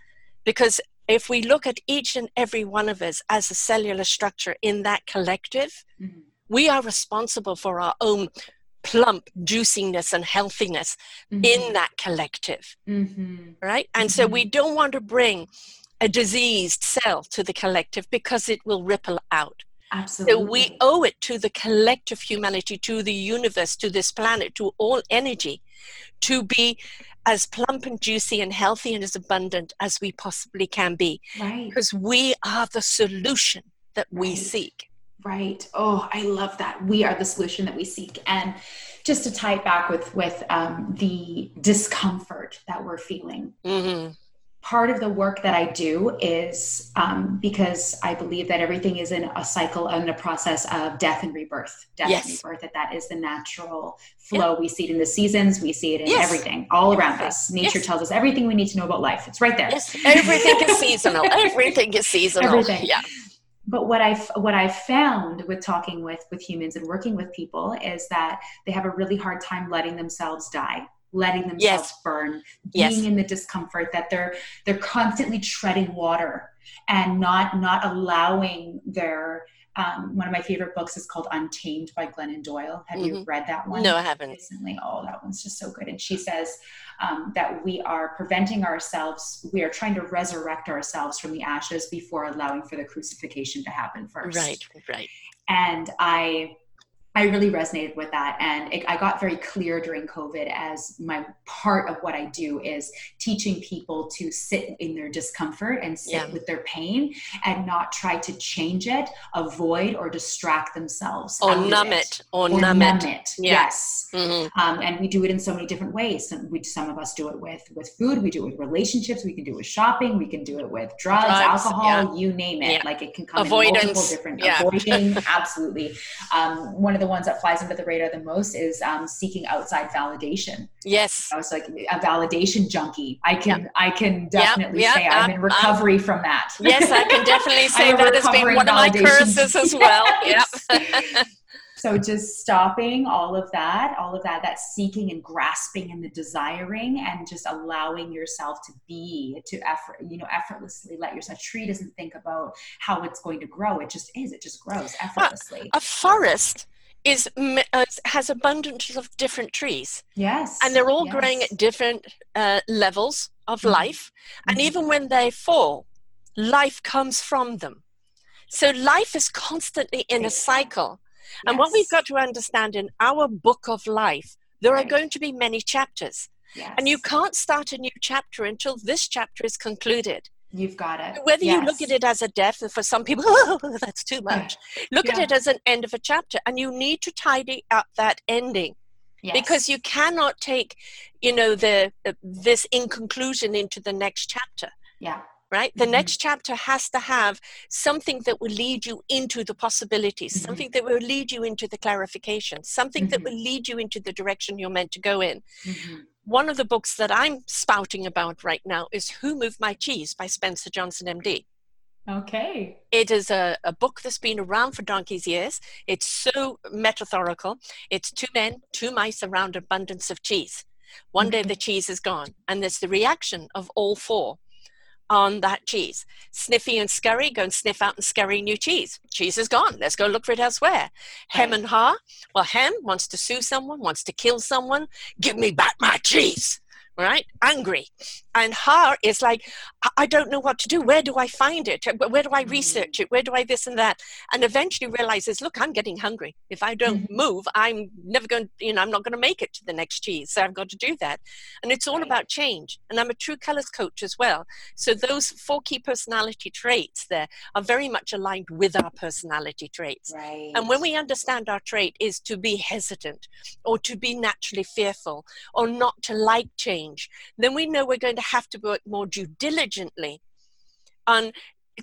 Because if we look at each and every one of us as a cellular structure in that collective, mm-hmm. we are responsible for our own plump juiciness and healthiness mm-hmm. in that collective. Mm-hmm. Right? And so we mm-hmm. don't want to bring a diseased cell to the collective because it will ripple out. Absolutely. So we owe it to the collective humanity, to the universe, to this planet, to all energy to be as plump and juicy and healthy and as abundant as we possibly can be. Right. Because we are the solution that we right. seek. Right. Oh, I love that. We are the solution that we seek. And just to tie it back with with um, the discomfort that we're feeling. Mm-hmm part of the work that I do is um, because I believe that everything is in a cycle and a process of death and rebirth. Death yes. and rebirth, that that is the natural flow. Yeah. We see it in the seasons, we see it in yes. everything all around us. Nature yes. tells us everything we need to know about life. It's right there. Yes, everything is seasonal. Everything is seasonal. Everything. Yeah. But what I've what I've found with talking with with humans and working with people is that they have a really hard time letting themselves die letting themselves yes. burn being yes. in the discomfort that they're they're constantly treading water and not not allowing their um, one of my favorite books is called Untamed by Glennon Doyle. Have mm-hmm. you read that one? No, I haven't. Recently. Oh, that one's just so good. And she says um, that we are preventing ourselves, we are trying to resurrect ourselves from the ashes before allowing for the crucifixion to happen first. Right, right. And I I really resonated with that. And it, I got very clear during COVID as my part of what I do is teaching people to sit in their discomfort and sit yeah. with their pain and not try to change it, avoid, or distract themselves. Or numb it. it. Or, or numb, numb it. it. Yeah. Yes. Mm-hmm. Um, and we do it in so many different ways. Some, we, some of us do it with, with food, we do it with relationships, we can do it with shopping, we can do it with drugs, drugs alcohol, yeah. you name it. Like it can come Avoidance. in multiple different avoiding. absolutely. Um, one of the the ones that flies under the radar the most is um, seeking outside validation. Yes, I was like a validation junkie. I can yep. I can definitely yep, yep, say I'm in recovery from that. Yes, I can definitely say that has been one of my curses as well. Yep. so just stopping all of that, all of that, that seeking and grasping and the desiring, and just allowing yourself to be, to effort, you know, effortlessly let yourself. A tree doesn't think about how it's going to grow; it just is. It just grows effortlessly. A, a forest is uh, has abundance of different trees. Yes, and they're all yes. growing at different uh, levels of mm-hmm. life, and mm-hmm. even when they fall, life comes from them. So life is constantly in a cycle. And yes. what we've got to understand in our book of life, there right. are going to be many chapters. Yes. And you can't start a new chapter until this chapter is concluded. You've got it. Whether yes. you look at it as a death, for some people, oh, that's too much. Look yeah. at it as an end of a chapter, and you need to tidy up that ending. Yes. Because you cannot take, you know, the uh, this inconclusion into the next chapter. Yeah right the mm-hmm. next chapter has to have something that will lead you into the possibilities mm-hmm. something that will lead you into the clarification something mm-hmm. that will lead you into the direction you're meant to go in mm-hmm. One of the books that i'm spouting about right now is who moved my cheese by spencer johnson md Okay. It is a, a book that's been around for donkey's years. It's so metaphorical. It's two men, two mice around abundance of cheese. One day mm-hmm. the cheese is gone, and there's the reaction of all four on that cheese. Sniffy and Scurry go and sniff out and scurry new cheese. Cheese is gone. Let's go look for it elsewhere. Hem and Haw. Well, Hem wants to sue someone, wants to kill someone. Give me back my cheese right? Angry. And her is like, I don't know what to do. Where do I find it? Where do I mm. research it? Where do I this and that? And eventually realizes, look, I'm getting hungry. If I don't mm-hmm. move, I'm never going, you know, I'm not going to make it to the next cheese. So I've got to do that. And it's all about change. And I'm a true colors coach as well. So those four key personality traits there are very much aligned with our personality traits. Right. And when we understand our trait is to be hesitant or to be naturally fearful or not to like change change, then we know we're going to have to work more due diligently on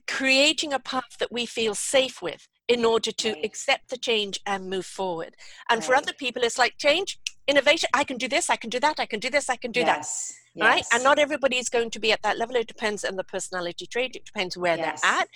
creating a path that we feel safe with in order to right. accept the change and move forward. And right. for other people, it's like change, innovation. I can do this, I can do that, I can do this, I can do yes. that. Yes. Right? And not everybody is going to be at that level. It depends on the personality trait, it depends where yes. they're at.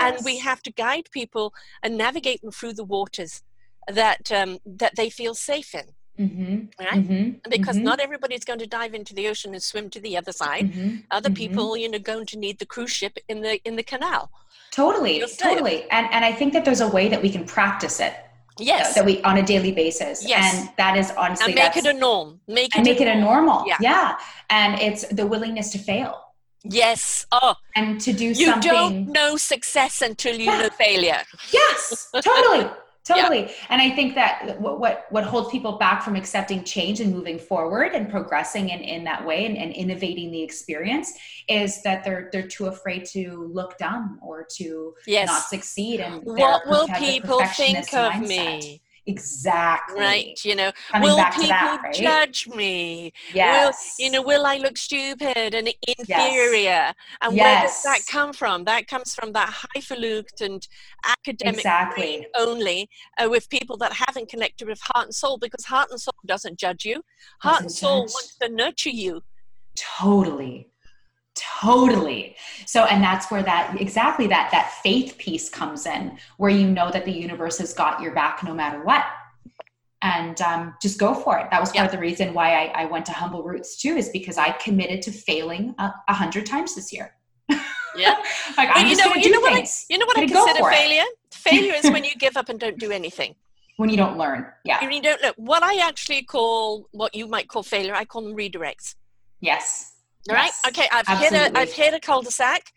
And we have to guide people and navigate them through the waters that um, that they feel safe in. Mm-hmm. Right? Mm-hmm. Because mm-hmm. not everybody's going to dive into the ocean and swim to the other side. Mm-hmm. Other mm-hmm. people, you know, going to need the cruise ship in the in the canal. Totally, totally. And and I think that there's a way that we can practice it. Yes. That we on a daily basis. Yes. And that is honestly and make it a norm. Make it and make a it a normal. Yeah. yeah. And it's the willingness to fail. Yes. Oh. And to do you something. You don't know success until you yeah. know failure. Yes, totally totally yeah. and i think that what, what, what holds people back from accepting change and moving forward and progressing in, in that way and, and innovating the experience is that they're they're too afraid to look dumb or to yes. not succeed and what will people think of mindset. me Exactly. Right. You know, Coming will people that, right? judge me? Yes. Will, you know, will I look stupid and inferior? Yes. And yes. where does that come from? That comes from that highfalutin academic exactly. only uh, with people that haven't connected with heart and soul because heart and soul doesn't judge you. Heart doesn't and soul judge. wants to nurture you. Totally totally. So and that's where that exactly that that faith piece comes in where you know that the universe has got your back no matter what. And um, just go for it. That was part yeah. of the reason why I, I, went to humble roots too is because i committed to failing a, a hundred times this year. Yeah. Like i'm you just know, you know what I, you know what i consider failure it. failure? Is when you give up and don't do anything. When you don't learn. Yeah. When you don't look what i actually call what you might call failure i call them redirects. Yes right? Yes, okay, I've absolutely. hit a I've hit a cul-de-sac.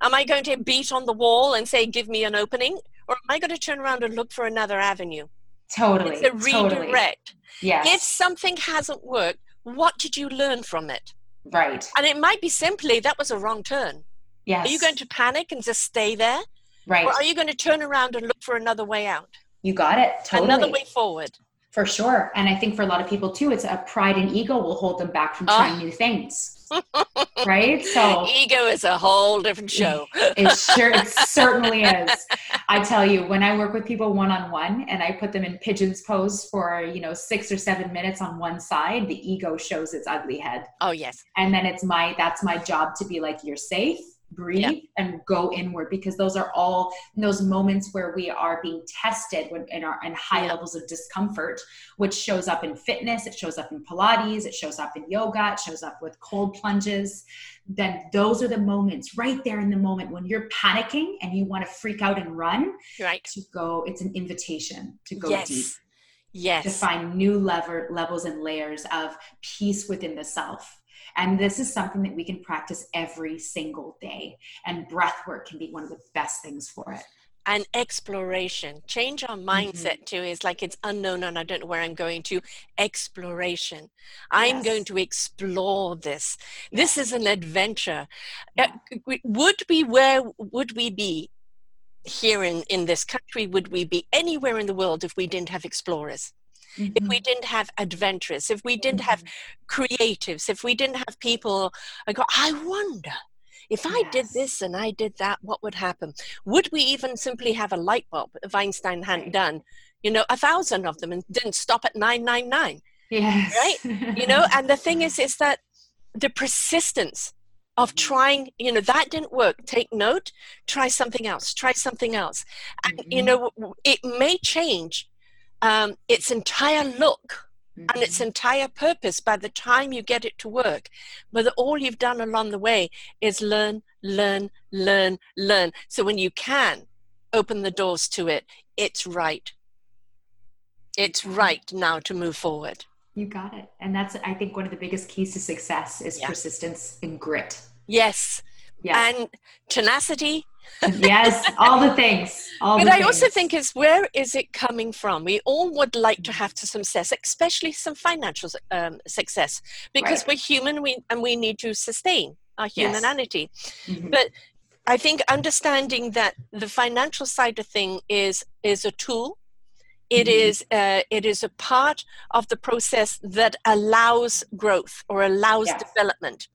Am I going to beat on the wall and say, "Give me an opening," or am I going to turn around and look for another avenue? Totally. It's a redirect. Totally. Yes. If something hasn't worked, what did you learn from it? Right. And it might be simply that was a wrong turn. Yes. Are you going to panic and just stay there? Right. Or are you going to turn around and look for another way out? You got it. Totally. Another way forward. For sure. And I think for a lot of people too, it's a pride and ego will hold them back from ah. trying oh. new things right? So ego is a whole different show. it sure it certainly is. I tell you, when I work with people one on one and I put them in pigeon's pose for, you know, 6 or 7 minutes on one side, the ego shows its ugly head. Oh yes. And then it's my that's my job to be like you're safe breathe Yeah. and go inward because those are all those moments where we are being tested when in our in high Yeah. levels of discomfort which shows up in fitness it shows up in pilates it shows up in yoga it shows up with cold plunges then those are the moments right there in the moment when you're panicking and you want to freak out and run Right. to go it's an invitation to go yes. deep Yes. to find new lever, levels and layers of peace within the self. And this is something that we can practice every single day. And breath work can be one of the best things for it. and exploration. Change our mindset to is like it's unknown and i don't know where i'm going to. Exploration. I'm Yes. going to explore this. This is an adventure. Yeah. Uh, would we where would we be here in in this country? Would we be anywhere in the world if we didn't have explorers if we didn't have adventurers if we didn't have creatives if we didn't have people i go i wonder if i did this and i did that what would happen would we even simply have a light bulb if einstein hadn't Right. done you know a thousand of them and didn't stop at 999 yes. Right? you know and the thing is is that the persistence of Mhm. trying you know that didn't work take note try something else try something else and you Mhm. know it may change um, its entire look and its Mhm. entire purpose by the time you get it to work. But all you've done along the way is learn, learn, learn, learn. So when you can open the doors to it, it's right. It's right now to move forward. you got it. And that's, I think, one of the biggest keys to success is Yeah. persistence and grit. Yes. Yeah. And tenacity. Yes. All the things. All But the I also think is where is it coming from? We all would like to have some success, especially some financial um, success, because Right. we're human we, and we need to sustain our Yes. humanity. Mhm. but I think understanding that the financial side of thing is is a tool. It Mhm. is uh, it is a part of the process that allows growth or allows Yes. development.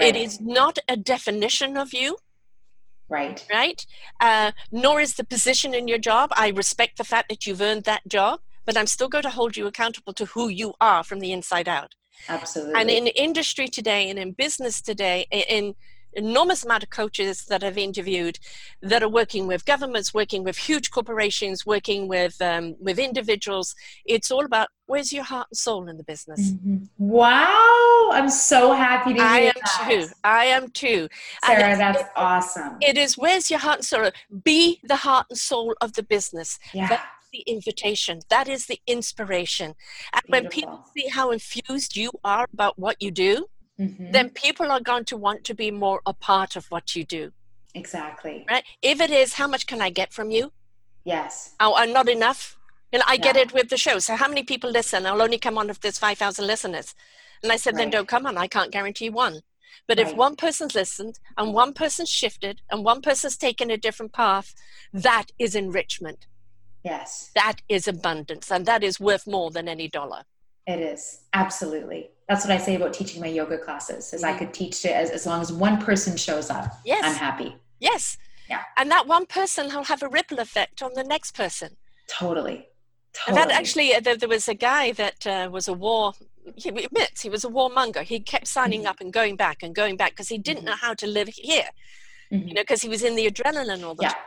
Right. It is not a definition of you, right. right? Uh, nor is the position in your job. I respect the fact that you've earned that job, but I'm still going to hold you accountable to who you are from the inside out. Absolutely. And in industry today and in business today, in enormous amount of coaches that I've interviewed that are working with governments, working with huge corporations, working with um, with individuals, it's all about where's your heart and soul in the business. Mhm. Wow. I'm so happy to hear I am that. too. I am too. Sarah, it's- that's awesome. It is where's your heart and soul. Be the heart and soul of the business. yeah. That's the invitation. That is the inspiration. And when people see how infused you are about what you do, Mhm. then people are going to want to be more a part of what you do, Exactly. right? If it is, how much can I get from you? Yes. Oh, uh, not enough. You know, I get it with the show. So how many people listen? I'll only come on if there's 5,000 listeners. And I said, then don't come on. I can't guarantee one. But if one person's listened and one person's shifted and one person's taken a different path, that is enrichment. Yes. That is abundance. And that is worth more than any dollar. It is. Absolutely. That's what I say about teaching my yoga classes is I Mhm. could teach it as, as long as one person shows up. Yes. I'm happy. Yes. Yeah. And that one person will have a ripple effect on the next person. Totally. Totally. And that actually, uh, there, there was a guy that uh, was a war, he admits he was a warmonger. He kept signing Mhm. up and going back and going back because he didn't Mhm. know how to live here, Mhm. you know, because he was in the adrenaline all the Yeah. time.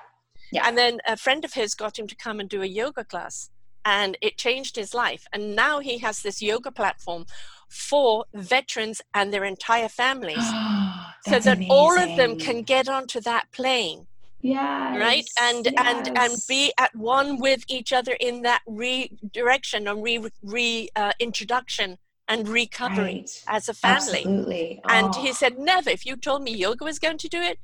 Yeah. And then a friend of his got him to come and do a yoga class, and it changed his life. And now he has this yoga platform for veterans and their entire families. so that all of them can get onto that plane yes. right and and and be at one with each other in that redirection and re, re uh, introduction and recovery Right. as a family Absolutely. and Oh, he said never if you told me yoga was going to do it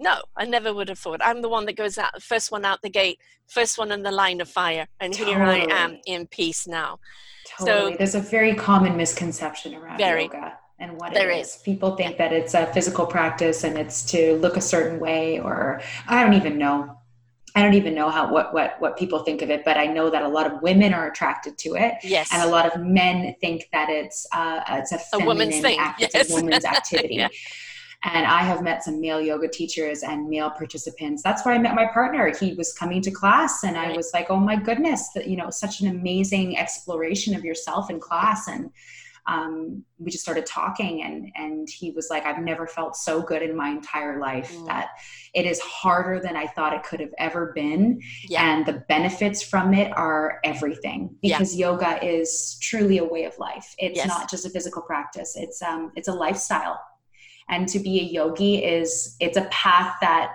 no i never would have thought i'm the one that goes out first one out the gate first one in the line of fire and here i am in peace now Totally. So, There's a very common misconception around Very. yoga and what There it is. People think that it's a physical practice and it's to look a certain way, or I don't even know. I don't even know how what what what people think of it, but I know that a lot of women are attracted to it, yes and a lot of men think that it's uh, it's a, A woman's thing, act, yes. it's a woman's activity. Yeah. And I have met some male yoga teachers and male participants. That's where I met my partner. He was coming to class, and I was like, "Oh my goodness, that you know, such an amazing exploration of yourself in class." And um, we just started talking and and he was like i've never felt so good in my entire life mm. that it is harder than i thought it could have ever been yeah. and the benefits from it are everything because yeah. yoga is truly a way of life it's yes. not just a physical practice it's um it's a lifestyle and to be a yogi is it's a path that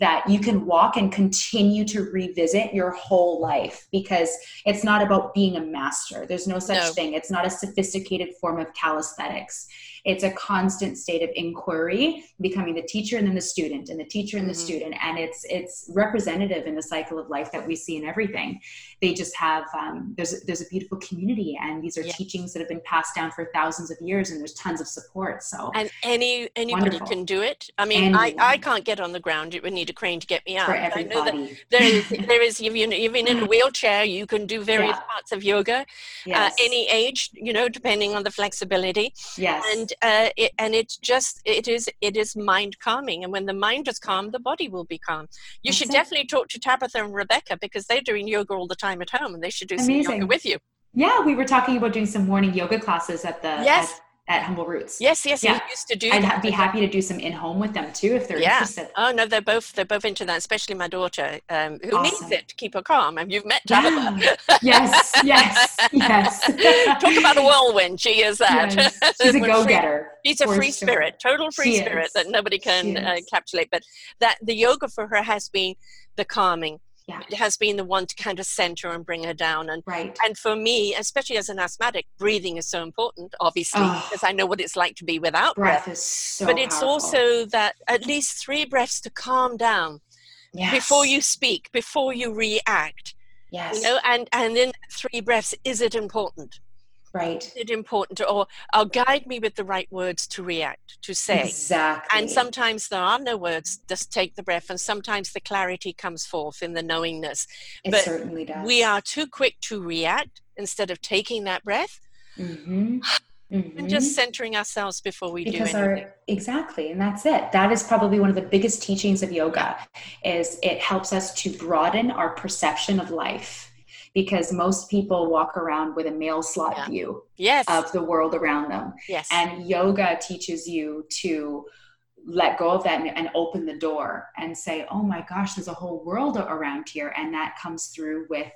that you can walk and continue to revisit your whole life because it's not about being a master. There's no such no. thing. It's not a sophisticated form of calisthenics it's a constant state of inquiry becoming the teacher and then the student and the teacher and the mm-hmm. student and it's it's representative in the cycle of life that we see in everything they just have um, there's there's a beautiful community and these are yeah. teachings that have been passed down for thousands of years and there's tons of support so and any anybody wonderful. can do it i mean I, I can't get on the ground it would need a crane to get me out for everybody. I know that there is there is even even in a wheelchair you can do various yeah. parts of yoga uh, yes. uh, any age you know depending on the flexibility yes and uh, it, and it's just it is it is mind calming and when the mind is calm the body will be calm you That's should it. definitely talk to tabitha and rebecca because they're doing yoga all the time at home and they should do Amazing. some yoga with you yeah we were talking about doing some morning yoga classes at the yes at at Humble Roots. Yes, yes, yeah. used to do. I'd that. be happy to do some in home with them too if they're yeah. interested. Oh no, they're both they're both into that, especially my daughter, um, who awesome. needs it to keep her calm. And you've met Tabitha. Yeah. yes, yes, yes. Talk about a whirlwind. She is that. Yes. She's a go getter. She's a free sure. spirit, total free she spirit is. that nobody can uh, encapsulate. But that the yoga for her has been the calming yeah. it has been the one to kind of center and bring her down and right. and for me especially as an asthmatic breathing is so important obviously oh, because i know what it's like to be without breath, breath. is so but it's powerful. also that at least three breaths to calm down yes. before you speak before you react yes you know and and then three breaths is it important right. Is it important to, or i'll guide me with the right words to react to say. Exactly. and sometimes there are no words just take the breath and sometimes the clarity comes forth in the knowingness. It but certainly does. we are too quick to react instead of taking that breath. Mm-hmm. Mm-hmm. and just centering ourselves before we because do anything. Our, exactly and that's it. That is probably one of the biggest teachings of yoga is it helps us to broaden our perception of life because most people walk around with a mail slot yeah. view yes. of the world around them. Yes. And yoga teaches you to let go of that and, and, open the door and say, oh my gosh, there's a whole world around here. And that comes through with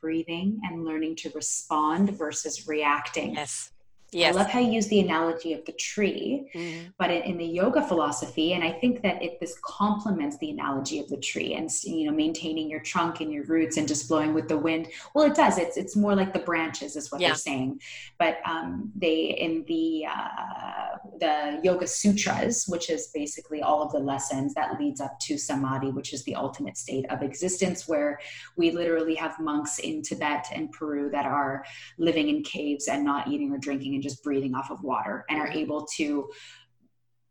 breathing and learning to respond versus reacting. Yes. Yes. I love how you use the analogy of the tree, mm. but in, in, the yoga philosophy, and I think that it this complements the analogy of the tree and you know maintaining your trunk and your roots and just blowing with the wind. Well, it does. It's it's more like the branches, is what yeah. they're saying. But um, they in the uh, the Yoga Sutras, which is basically all of the lessons that leads up to samadhi, which is the ultimate state of existence, where we literally have monks in Tibet and Peru that are living in caves and not eating or drinking and just breathing off of water and are able to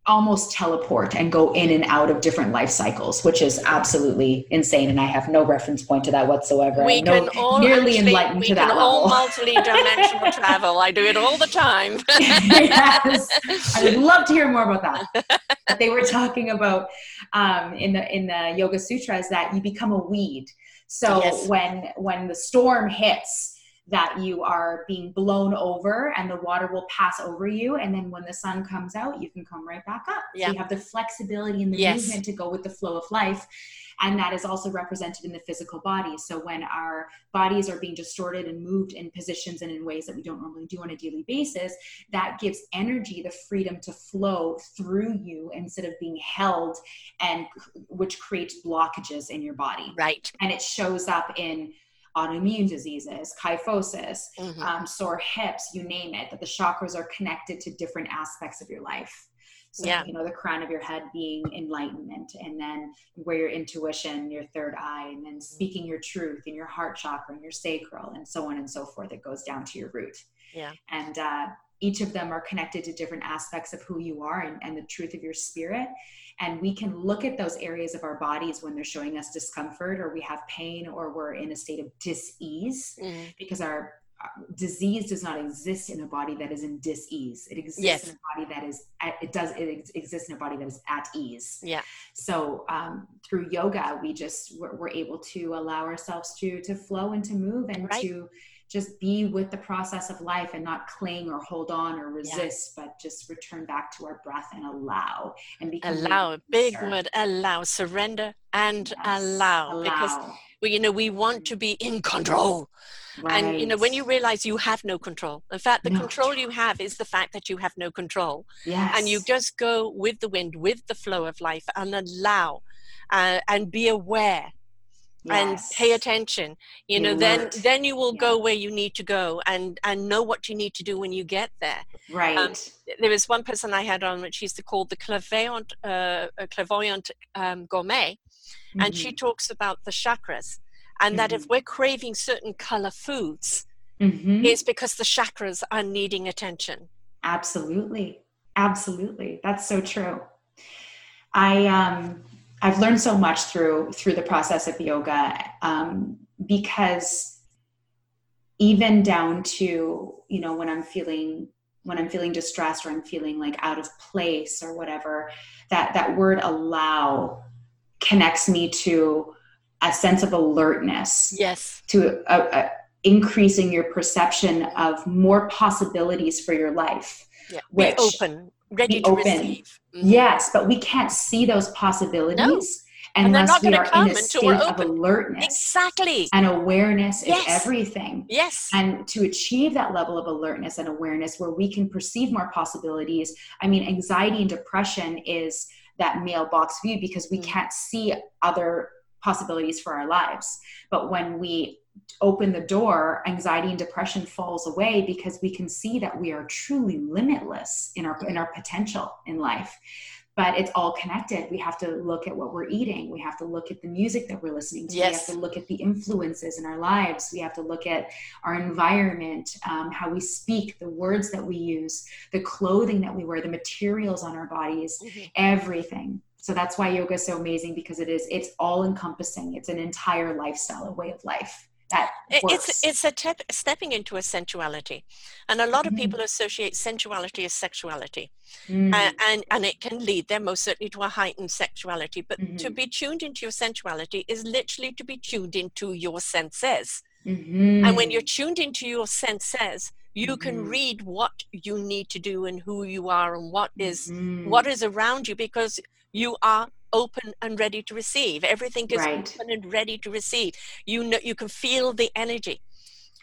almost teleport and go in and out of different life cycles, which is absolutely insane. And I have no reference point to that whatsoever. We no, can all nearly actually, enlightened we to that can all multi-dimensional travel. I do it all the time. yes, I would love to hear more about that. But they were talking about um, in the in the Yoga Sutras that you become a weed. So yes. when when the storm hits that you are being blown over and the water will pass over you. And then when the sun comes out you can come right back up. Yeah. so you have the flexibility and the yes. movement to go with the flow of life. And that is also represented in the physical body. So when our bodies are being distorted and moved in positions and in ways that we don't normally do on a daily basis that gives energy the freedom to flow through you instead of being held and which creates blockages in your body. Right. And it shows up in autoimmune diseases, kyphosis, mm-hmm. um, sore hips, you name it, that the chakras are connected to different aspects of your life. So, yeah. you know, the crown of your head being enlightenment, and then where your intuition, your third eye, and then speaking your truth in your heart chakra and your sacral, and so on and so forth. It goes down to your root. Yeah. And uh, each of them are connected to different aspects of who you are and, and the truth of your spirit and we can look at those areas of our bodies when they're showing us discomfort or we have pain or we're in a state of dis-ease mm. because our disease does not exist in a body that is in dis-ease it exists yes. in a body that is at, it does it exists in a body that is at ease yeah so um, through yoga we just we're, we're, able to allow ourselves to to flow and to move and right. to just be with the process of life and not cling or hold on or resist, yeah. but just return back to our breath and allow and become allow. Big word, allow, surrender and yes. allow. allow. Because we, you know, we want to be in control. Right. And you know, when you realize you have no control, in fact, the no. control you have is the fact that you have no control. Yes. And you just go with the wind, with the flow of life, and allow, uh, and be aware and pay attention you know then then you will yeah. go where you need to go and and know what you need to do when you get there um, right um, there was one person i had on which used to call the clairvoyant uh, clairvoyant um, gourmet mm-hmm. and she mm-hmm. talks about the chakras and mm-hmm. that if mm-hmm. we're craving certain color foods mm-hmm. it's because the chakras are needing attention absolutely absolutely that's so true i um I've learned so much through through the process of yoga um, because even down to you know when I'm feeling when I'm feeling distressed or I'm feeling like out of place or whatever, that that word allow connects me to a sense of alertness. Yes. To a, a, increasing your perception of more possibilities for your life. Yeah. Which, Be open ready to open. receive. Mm-hmm. Yes, but we can't see those possibilities. No. Unless we are in a state of alertness. Exactly. And awareness yes. is everything. Yes. And to achieve that level of alertness and awareness where we can perceive more possibilities, I mean, anxiety and depression is that mailbox view because we mm. can't see other possibilities for our lives. But when we open the door, anxiety and depression falls away because we can see that we are truly limitless in our in our potential in life. But it's all connected. We have to look at what we're eating. We have to look at the music that we're listening to. Yes. We have to look at the influences in our lives. We have to look at our environment, um, how we speak, the words that we use, the clothing that we wear, the materials on our bodies, mm-hmm. everything so that's why yoga is so amazing because it is it's all encompassing it's an entire lifestyle a way of life that works. it's it's a tep, stepping into a sensuality and a lot of mm-hmm. people associate sensuality as sexuality mm. uh, and and it can lead them most certainly to a heightened sexuality but mm-hmm. to be tuned into your sensuality is literally to be tuned into your senses mm-hmm. and when you're tuned into your senses you can mm-hmm. read what you need to do and who you are and what is, mm-hmm. what is around you because you are open and ready to receive. Everything is right. open and ready to receive. You know you can feel the energy.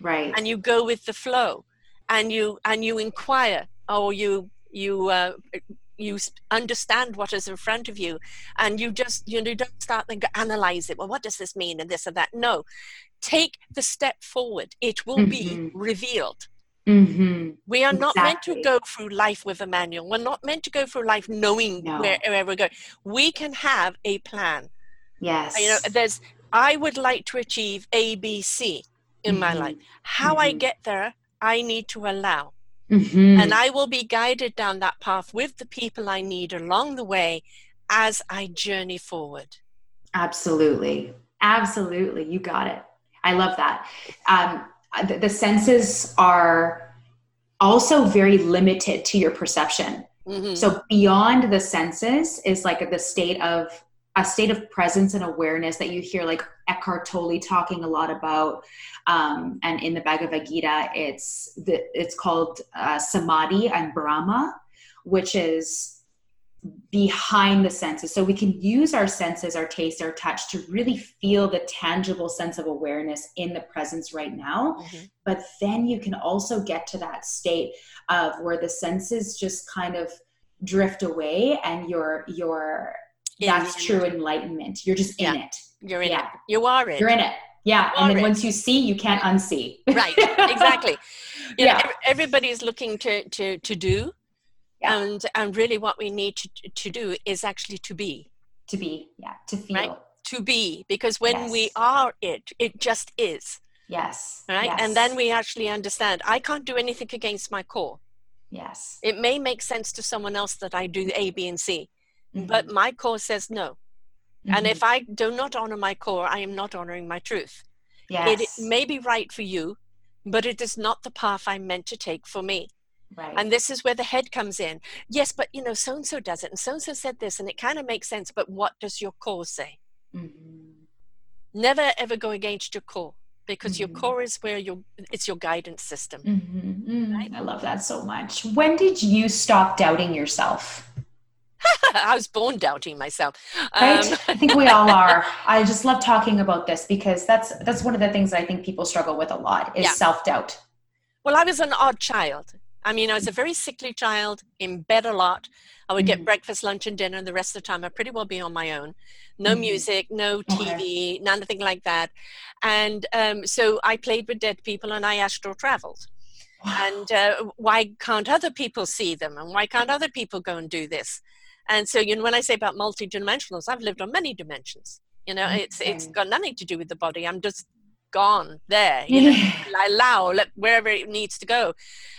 Right. And you go with the flow. And you and you inquire or you you uh, you understand what is in front of you. And you just you know don't start and analyze it. Well what does this mean? And this and that. No. Take the step forward. It will mm-hmm. be revealed Mm-hmm. We are not meant to go through life with a manual. We're not meant to go through life knowing no. where, where we're going. We can have a plan. Yes. You know, there's, I would like to achieve A, B, C in mm-hmm. my life. How mm-hmm. I get there, I need to allow. Mm-hmm. And I will be guided down that path with the people I need along the way as I journey forward. Absolutely. Absolutely. You got it. I love that. Um, the, the senses are also very limited to your perception. Mm-hmm. So beyond the senses is like the state of a state of presence and awareness that you hear like Eckhart Tolle talking a lot about. Um, and in the Bhagavad Gita, it's the, it's called uh, Samadhi and Brahma, which is behind the senses. So we can use our senses, our taste, our touch to really feel the tangible sense of awareness in the presence right now. Mm-hmm. But then you can also get to that state of where the senses just kind of drift away and you're you're that's true enlightenment. You're just in it. You're in yeah. it. You are in it. You're in it. Yeah. and then it. once you see, you can't unsee. right. Exactly. You yeah. Know, everybody's looking to to to do yeah. and and really what we need to, to do is actually to be to be yeah to feel right? to be because when yes. we are it it just is yes right yes. and then we actually understand i can't do anything against my core yes it may make sense to someone else that i do a b and c mm-hmm. but my core says no mm-hmm. and if i do not honor my core i am not honoring my truth yes. it may be right for you but it is not the path i'm meant to take for me Right. And this is where the head comes in. Yes, but you know, so and so does it, and so and so said this, and it kind of makes sense. But what does your core say? Mm-hmm. Never ever go against your core because mm-hmm. your core is where your it's your guidance system. Mm-hmm. Mm, right? I love that so much. When did you stop doubting yourself? I was born doubting myself. Right? Um, I think we all are. I just love talking about this because that's that's one of the things I think people struggle with a lot is yeah. self doubt. Well, I was an odd child. I mean, I was a very sickly child, in bed a lot. I would mm-hmm. get breakfast, lunch, and dinner, and the rest of the time I'd pretty well be on my own. No mm-hmm. music, no TV, okay. nothing like that. And um, so I played with dead people and I astral traveled. Wow. And uh, why can't other people see them? And why can't other people go and do this? And so, you know, when I say about multidimensionals, I've lived on many dimensions. You know, okay. it's it's got nothing to do with the body. I'm just gone there. You know, I allow let wherever it needs to go.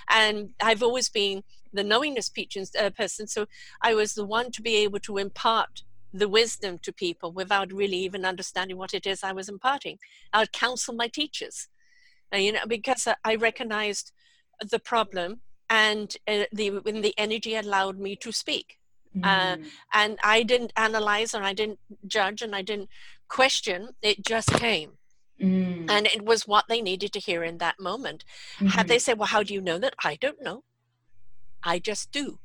And I've always been the knowingness uh, person, so I was the one to be able to impart the wisdom to people without really even understanding what it is I was imparting. I would counsel my teachers, uh, you know, because I recognized the problem and uh, the when the energy allowed me to speak. Mm. Uh, and I didn't analyze and I didn't judge and I didn't question. It just came. Mm. And it was what they needed to hear in that moment. Mm-hmm. Had they said, Well, how do you know that? I don't know. I just do.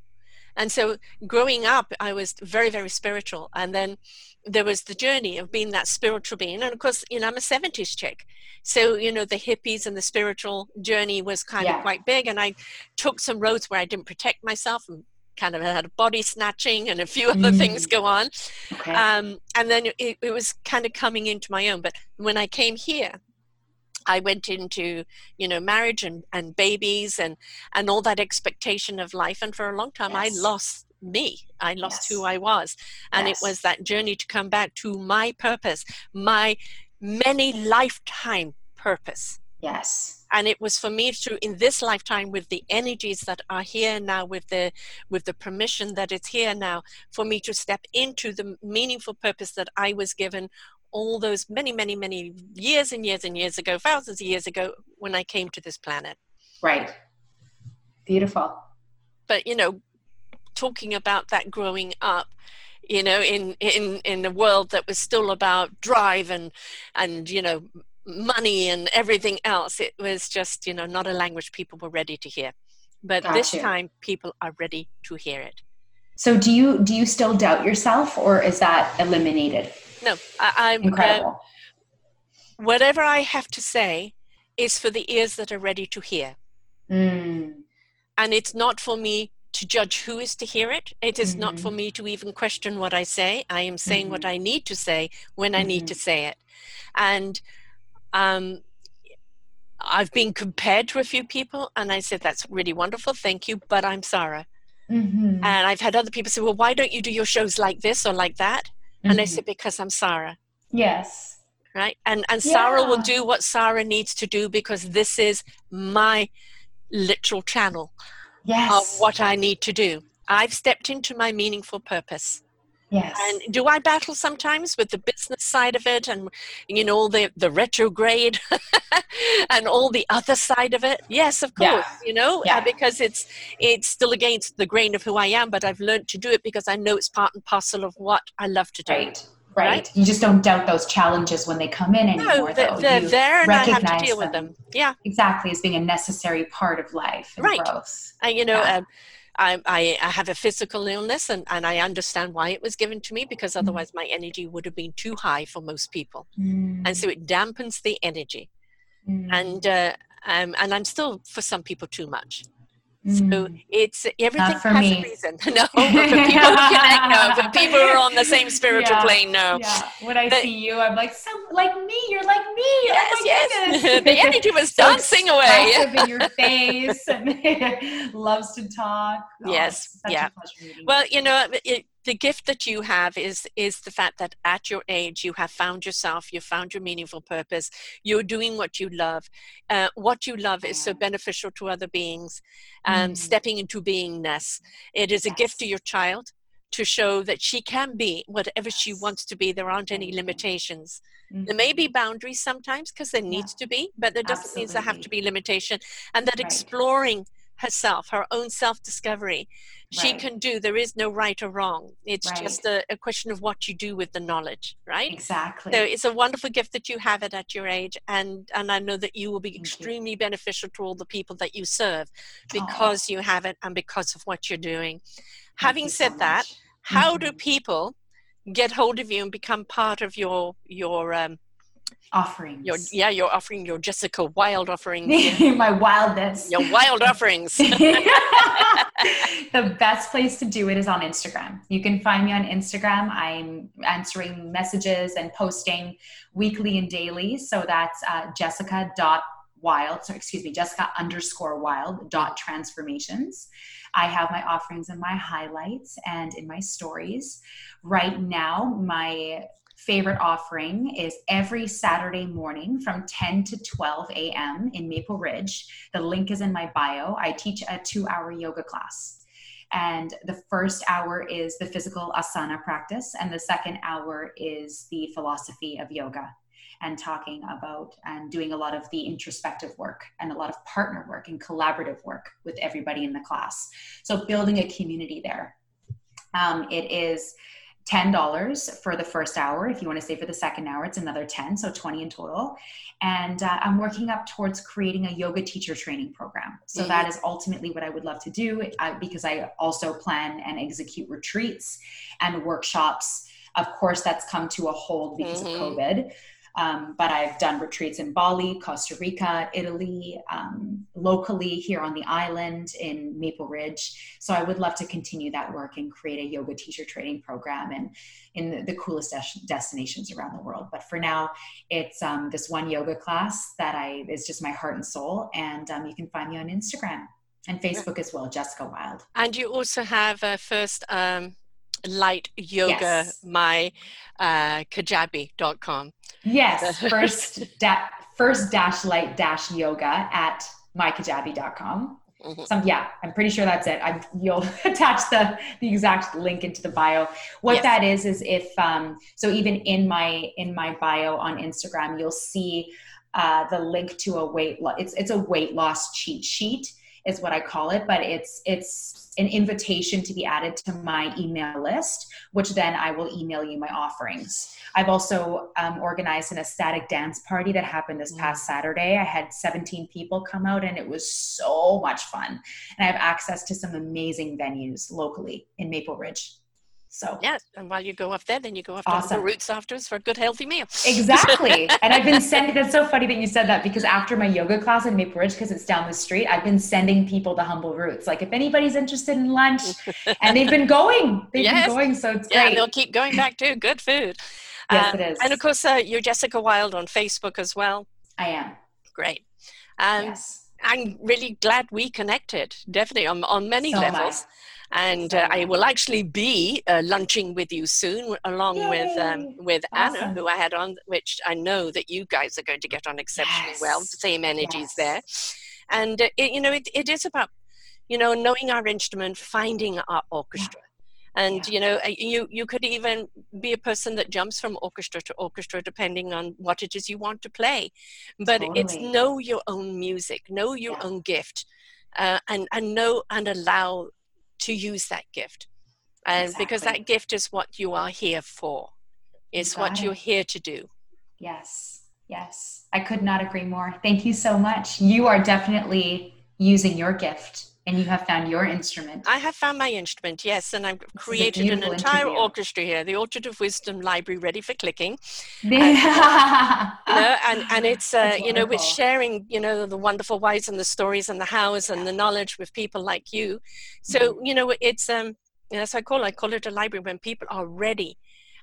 And so growing up, I was very, very spiritual. And then there was the journey of being that spiritual being. And of course, you know, I'm a 70s chick. So, you know, the hippies and the spiritual journey was kind yeah. of quite big. And I took some roads where I didn't protect myself and kind of had a body snatching and a few other mm. things go on. Okay. Um, and then it, it was kind of coming into my own. But when I came here, I went into, you know, marriage and, and babies and, and all that expectation of life. And for a long time, yes. I lost me. I lost yes. who I was. And yes. it was that journey to come back to my purpose, my many lifetime purpose. Yes. And it was for me to in this lifetime with the energies that are here now with the with the permission that it's here now for me to step into the meaningful purpose that I was given all those many many many years and years and years ago thousands of years ago when I came to this planet. Right. Beautiful. But you know talking about that growing up you know in in in a world that was still about drive and and you know money and everything else. It was just, you know, not a language people were ready to hear. But this time, people are ready to hear it. So, do you do you still doubt yourself, or is that eliminated? No, I, am uh, incredible. Uh, whatever I have to say is for the ears that are ready to hear, mm. and it's not for me to judge who is to hear it. It is mm-hmm. not for mm-hmm. me to even question what I say. I am saying mm-hmm. what I need to say when I need to mm-hmm. say it, and um, I've been compared to a few people, and I said, That's really wonderful, thank you, but I'm Sarah. Mm-hmm. And I've had other people say, Well, why don't you do your shows like this or like that? Mm-hmm. And I said, Because I'm Sarah. Yes. Right? And and yeah. Sarah will do what Sarah needs to do because this is my literal channel yes. of what I need to do. I've stepped into my meaningful purpose. Yes. And do I battle sometimes with the business side of it and you know the the retrograde and all the other side of it? Yes, of course, yeah. you know, uh, yeah. uh, because it's it's still against the grain of who I am, but I've learned to do it because I know it's part and parcel of what I love to do. Right. Right. right. You just don't doubt those challenges when they come in anymore. No, they're, they're there and I have to deal them. with them. Yeah. Exactly, as being a necessary part of life and right. growth. And you know, yeah. um, I, I, I, have a physical illness and, and I understand why it was given to me because mm. otherwise my energy would have been too high for most people. Mm. And so it dampens the energy. Mm. And, uh, um, and I'm still, for some people, too much. So mm. it's everything has me. a reason. No, for people who connect, no. For people who are on the same spiritual yeah, plane, no. Yeah. When I see you, I'm like, some like me. You're like me. Yes, oh yes. the energy was so dancing away. in your face and loves to talk. Oh, yes, yeah. Well, you know, it, the gift that you have is is the fact that at your age you have found yourself you found your meaningful purpose you're doing what you love uh, what you love is so beneficial to other beings um, mm. stepping into beingness it is a yes. gift to your child to show that she can be whatever she wants to be there aren't any limitations mm-hmm. there may be mm-hmm. boundaries sometimes because there needs yeah. to be but there doesn't mean there have to be limitation and that right. exploring herself, her own self discovery. She right. can do, there is no right or wrong. It's right. just a, a, question of what you do with the knowledge, right? Exactly. So it's a wonderful gift that you have it at your age. And, and I know that you will be Thank extremely you. beneficial to all the people that you serve because oh. you have it and because of what you're doing. Thank Having said so that, how mm-hmm. do people get hold of you and become part of your your um, offerings. Your, yeah, you're offering your Jessica Wild offerings. My wildness. Your wild offerings. the best place to do it is on Instagram. You can find me on Instagram. I'm answering messages and posting weekly and daily. So that's uh, Jessica dot wild. So excuse me, Jessica underscore wild dot transformations. I have my offerings and my highlights and in my stories. Right now, my favorite offering is every Saturday morning from 10 to 12 a.m. in Maple Ridge. The link is in my bio. I teach a two hour yoga class. And the first hour is the physical asana practice, and the second hour is the philosophy of yoga and talking about and doing a lot of the introspective work and a lot of partner work and collaborative work with everybody in the class. So, building a community there. Um, it is $10 for the first hour. If you want to stay for the second hour, it's another 10, so 20 in total. And uh, I'm working up towards creating a yoga teacher training program. So mm-hmm. that is ultimately what I would love to do uh, because I also plan and execute retreats and workshops. Of course, that's come to a hold because mm-hmm. of COVID. Um, but I've done retreats in Bali, Costa Rica, Italy, um, locally here on the island in Maple Ridge. So I would love to continue that work and create a yoga teacher training program and in the, the coolest des- destinations around the world. But for now, it's um, this one yoga class that I is just my heart and soul. And um, you can find me on Instagram and Facebook as well, Jessica Wild. And you also have a first um, light yoga yes. my uh, kajabi.com yes first da- first dash light dash yoga at mykajabi.com mm-hmm. Some, yeah, I'm pretty sure that's it. I'm, you'll attach the the exact link into the bio. What yes. that is is if um, so even in my in my bio on Instagram, you'll see uh, the link to a weight loss. It's it's a weight loss cheat sheet is what I call it, but it's it's an invitation to be added to my email list, which then I will email you my offerings. I've also um, organized an ecstatic dance party that happened this past Saturday. I had 17 people come out and it was so much fun. And I have access to some amazing venues locally in Maple Ridge. So yeah, and while you go up there, then you go up awesome. the roots afterwards for a good healthy meal. Exactly. and I've been sending. That's so funny that you said that because after my yoga class in Maple Ridge, because it's down the street, I've been sending people to Humble Roots. Like if anybody's interested in lunch, and they've been going, they've yes. been going, so it's yeah, great. they'll keep going back too. Good food. yes, um, it is. And of course, uh, you're Jessica Wild on Facebook as well. I am. Great. Um, yes. I'm really glad we connected. Definitely on on many so levels and uh, I will actually be uh, lunching with you soon, along Yay. with um, with awesome. Anna, who I had on, which I know that you guys are going to get on exceptionally yes. well. Same energies yes. there, and uh, it, you know it, it is about you know knowing our instrument, finding our orchestra. Yeah. And yeah. you know, uh, you you could even be a person that jumps from orchestra to orchestra depending on what it is you want to play. But totally. it's know your own music, know your yeah. own gift, uh, and and know and allow to use that gift. And exactly. because that gift is what you are here for, it's what it. you're here to do. Yes, yes. I could not agree more. Thank you so much. You are definitely using your gift and you have found your instrument. I have found my instrument, yes, and I've created an entire interview. orchestra here, the Orchard of Wisdom Library, ready for clicking. and, and, and it's uh, you know with sharing you know the wonderful whys and the stories and the hows and the knowledge with people like you. So mm-hmm. you know it's um as I call it, I call it a library when people are ready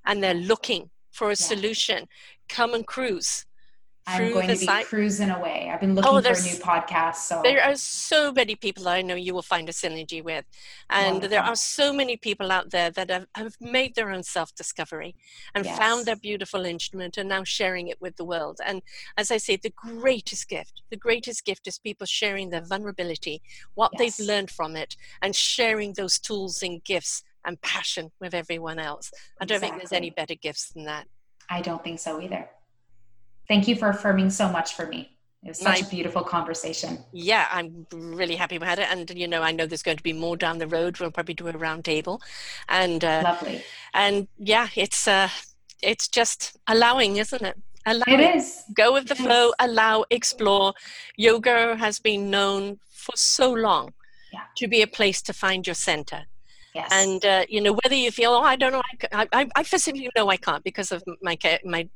and they're looking for a yeah. solution. Come and cruise I'm going to be site. cruising away. I've been oh, looking oh, for a new podcast. So there are so many people I know you will find a synergy with, and Wonderful. there are so many people out there that have, have made their own self-discovery and yes. found their beautiful instrument and now sharing it with the world. And as I say, the greatest gift, the greatest gift is people sharing their vulnerability, what yes. they've learned from it, and sharing those tools and gifts and passion with everyone else. I don't exactly. think there's any better gifts than that. I don't think so either. Thank you for affirming so much for me. It was such a beautiful conversation. Yeah, I'm really happy we had it. And, you know, I know there's going to be more down the road. We'll probably do a round table. And, uh, lovely. And yeah, it's, uh, it's just allowing, isn't it? Allow it is. Go with the flow, allow, explore. Yoga has been known for so long yeah. to be a place to find your center Yes. And uh, you know whether you feel oh I don't know I, I, I physically know I can't because of my my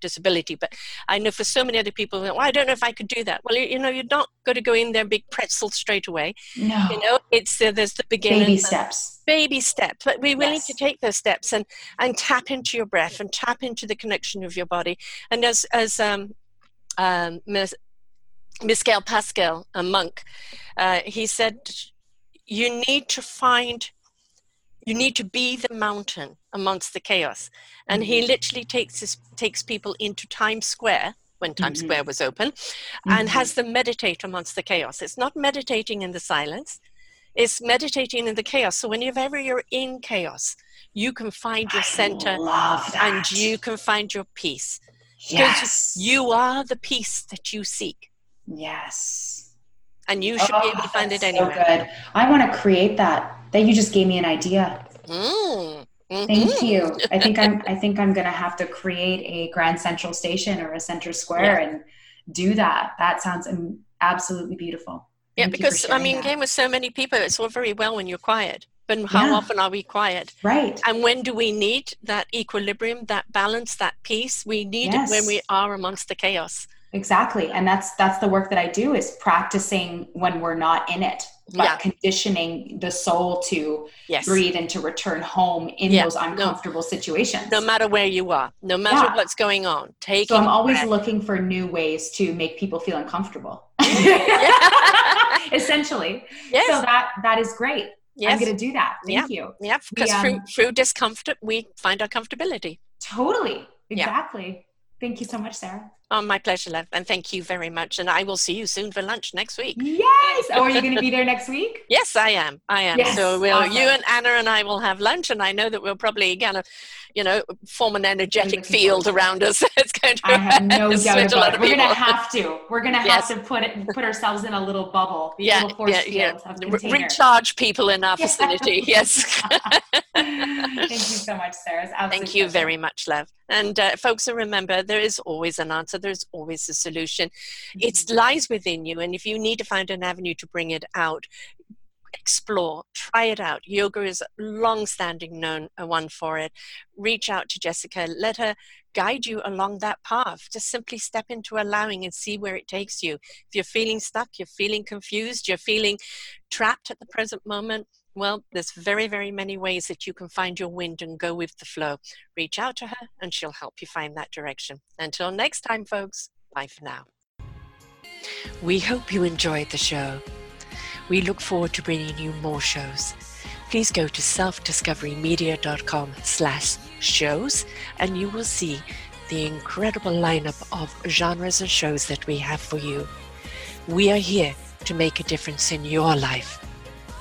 disability, but I know for so many other people well, I don't know if I could do that. Well, you, you know you're not going to go in there big pretzel straight away. No. You know it's uh, there's the beginning. Baby steps. Baby steps, but we're willing yes. to take those steps and and tap into your breath and tap into the connection of your body. And as as um, um, Miskael Pascal, a monk, uh, he said, you need to find you need to be the mountain amongst the chaos. And mm-hmm. he literally takes his, takes people into times square when times mm-hmm. square was open mm-hmm. and has them meditate amongst the chaos. It's not meditating in the silence. It's meditating in the chaos. So whenever you're in chaos you can find your center and you can find your peace. Yes. you are the peace that you seek. Yes. And you should oh, be able to find it anywhere so good. I want to create that that you just gave me an idea. Mm. Mm-hmm. Thank you. I think I'm. I think I'm going to have to create a Grand Central Station or a Center Square yeah. and do that. That sounds absolutely beautiful. Thank yeah, because I mean, game with so many people, it's all very well when you're quiet, but how yeah. often are we quiet? Right. And when do we need that equilibrium, that balance, that peace? We need yes. it when we are amongst the chaos exactly and that's that's the work that i do is practicing when we're not in it but yeah. conditioning the soul to yes. breathe and to return home in yeah. those uncomfortable no. situations no matter where you are no matter yeah. what's going on take so i'm always breath. looking for new ways to make people feel uncomfortable essentially yes. so that that is great yes. i'm going to do that thank you yeah because um, through, through discomfort we find our comfortability totally exactly thank you so much sarah Oh, my pleasure, love. And thank you very much. And I will see you soon for lunch next week. Yes. Oh, are you going to be there next week? yes, I am. I am. Yes, so we'll, awesome. you and Anna and I will have lunch. And I know that we'll probably kind of, you know, form an energetic field around us. it's going to I have no doubt about it. We're going to have to. We're going to have yes. to put it, put ourselves in a little bubble. Yeah. Little yeah, yeah. Recharge people in our vicinity. yes. Thank you so much, Sarah. Thank you very much, love. And uh, folks, remember, there is always an answer. So there's always a solution. Mm-hmm. It lies within you. And if you need to find an avenue to bring it out, explore, try it out. Yoga is long-standing known one for it. Reach out to Jessica. Let her guide you along that path. Just simply step into allowing and see where it takes you. If you're feeling stuck, you're feeling confused, you're feeling trapped at the present moment, well, there's very, very many ways that you can find your wind and go with the flow. Reach out to her and she'll help you find that direction. Until next time, folks, bye for now. We hope you enjoyed the show. We look forward to bringing you more shows. Please go to selfdiscoverymedia.com slash shows and you will see the incredible lineup of genres and shows that we have for you. We are here to make a difference in your life.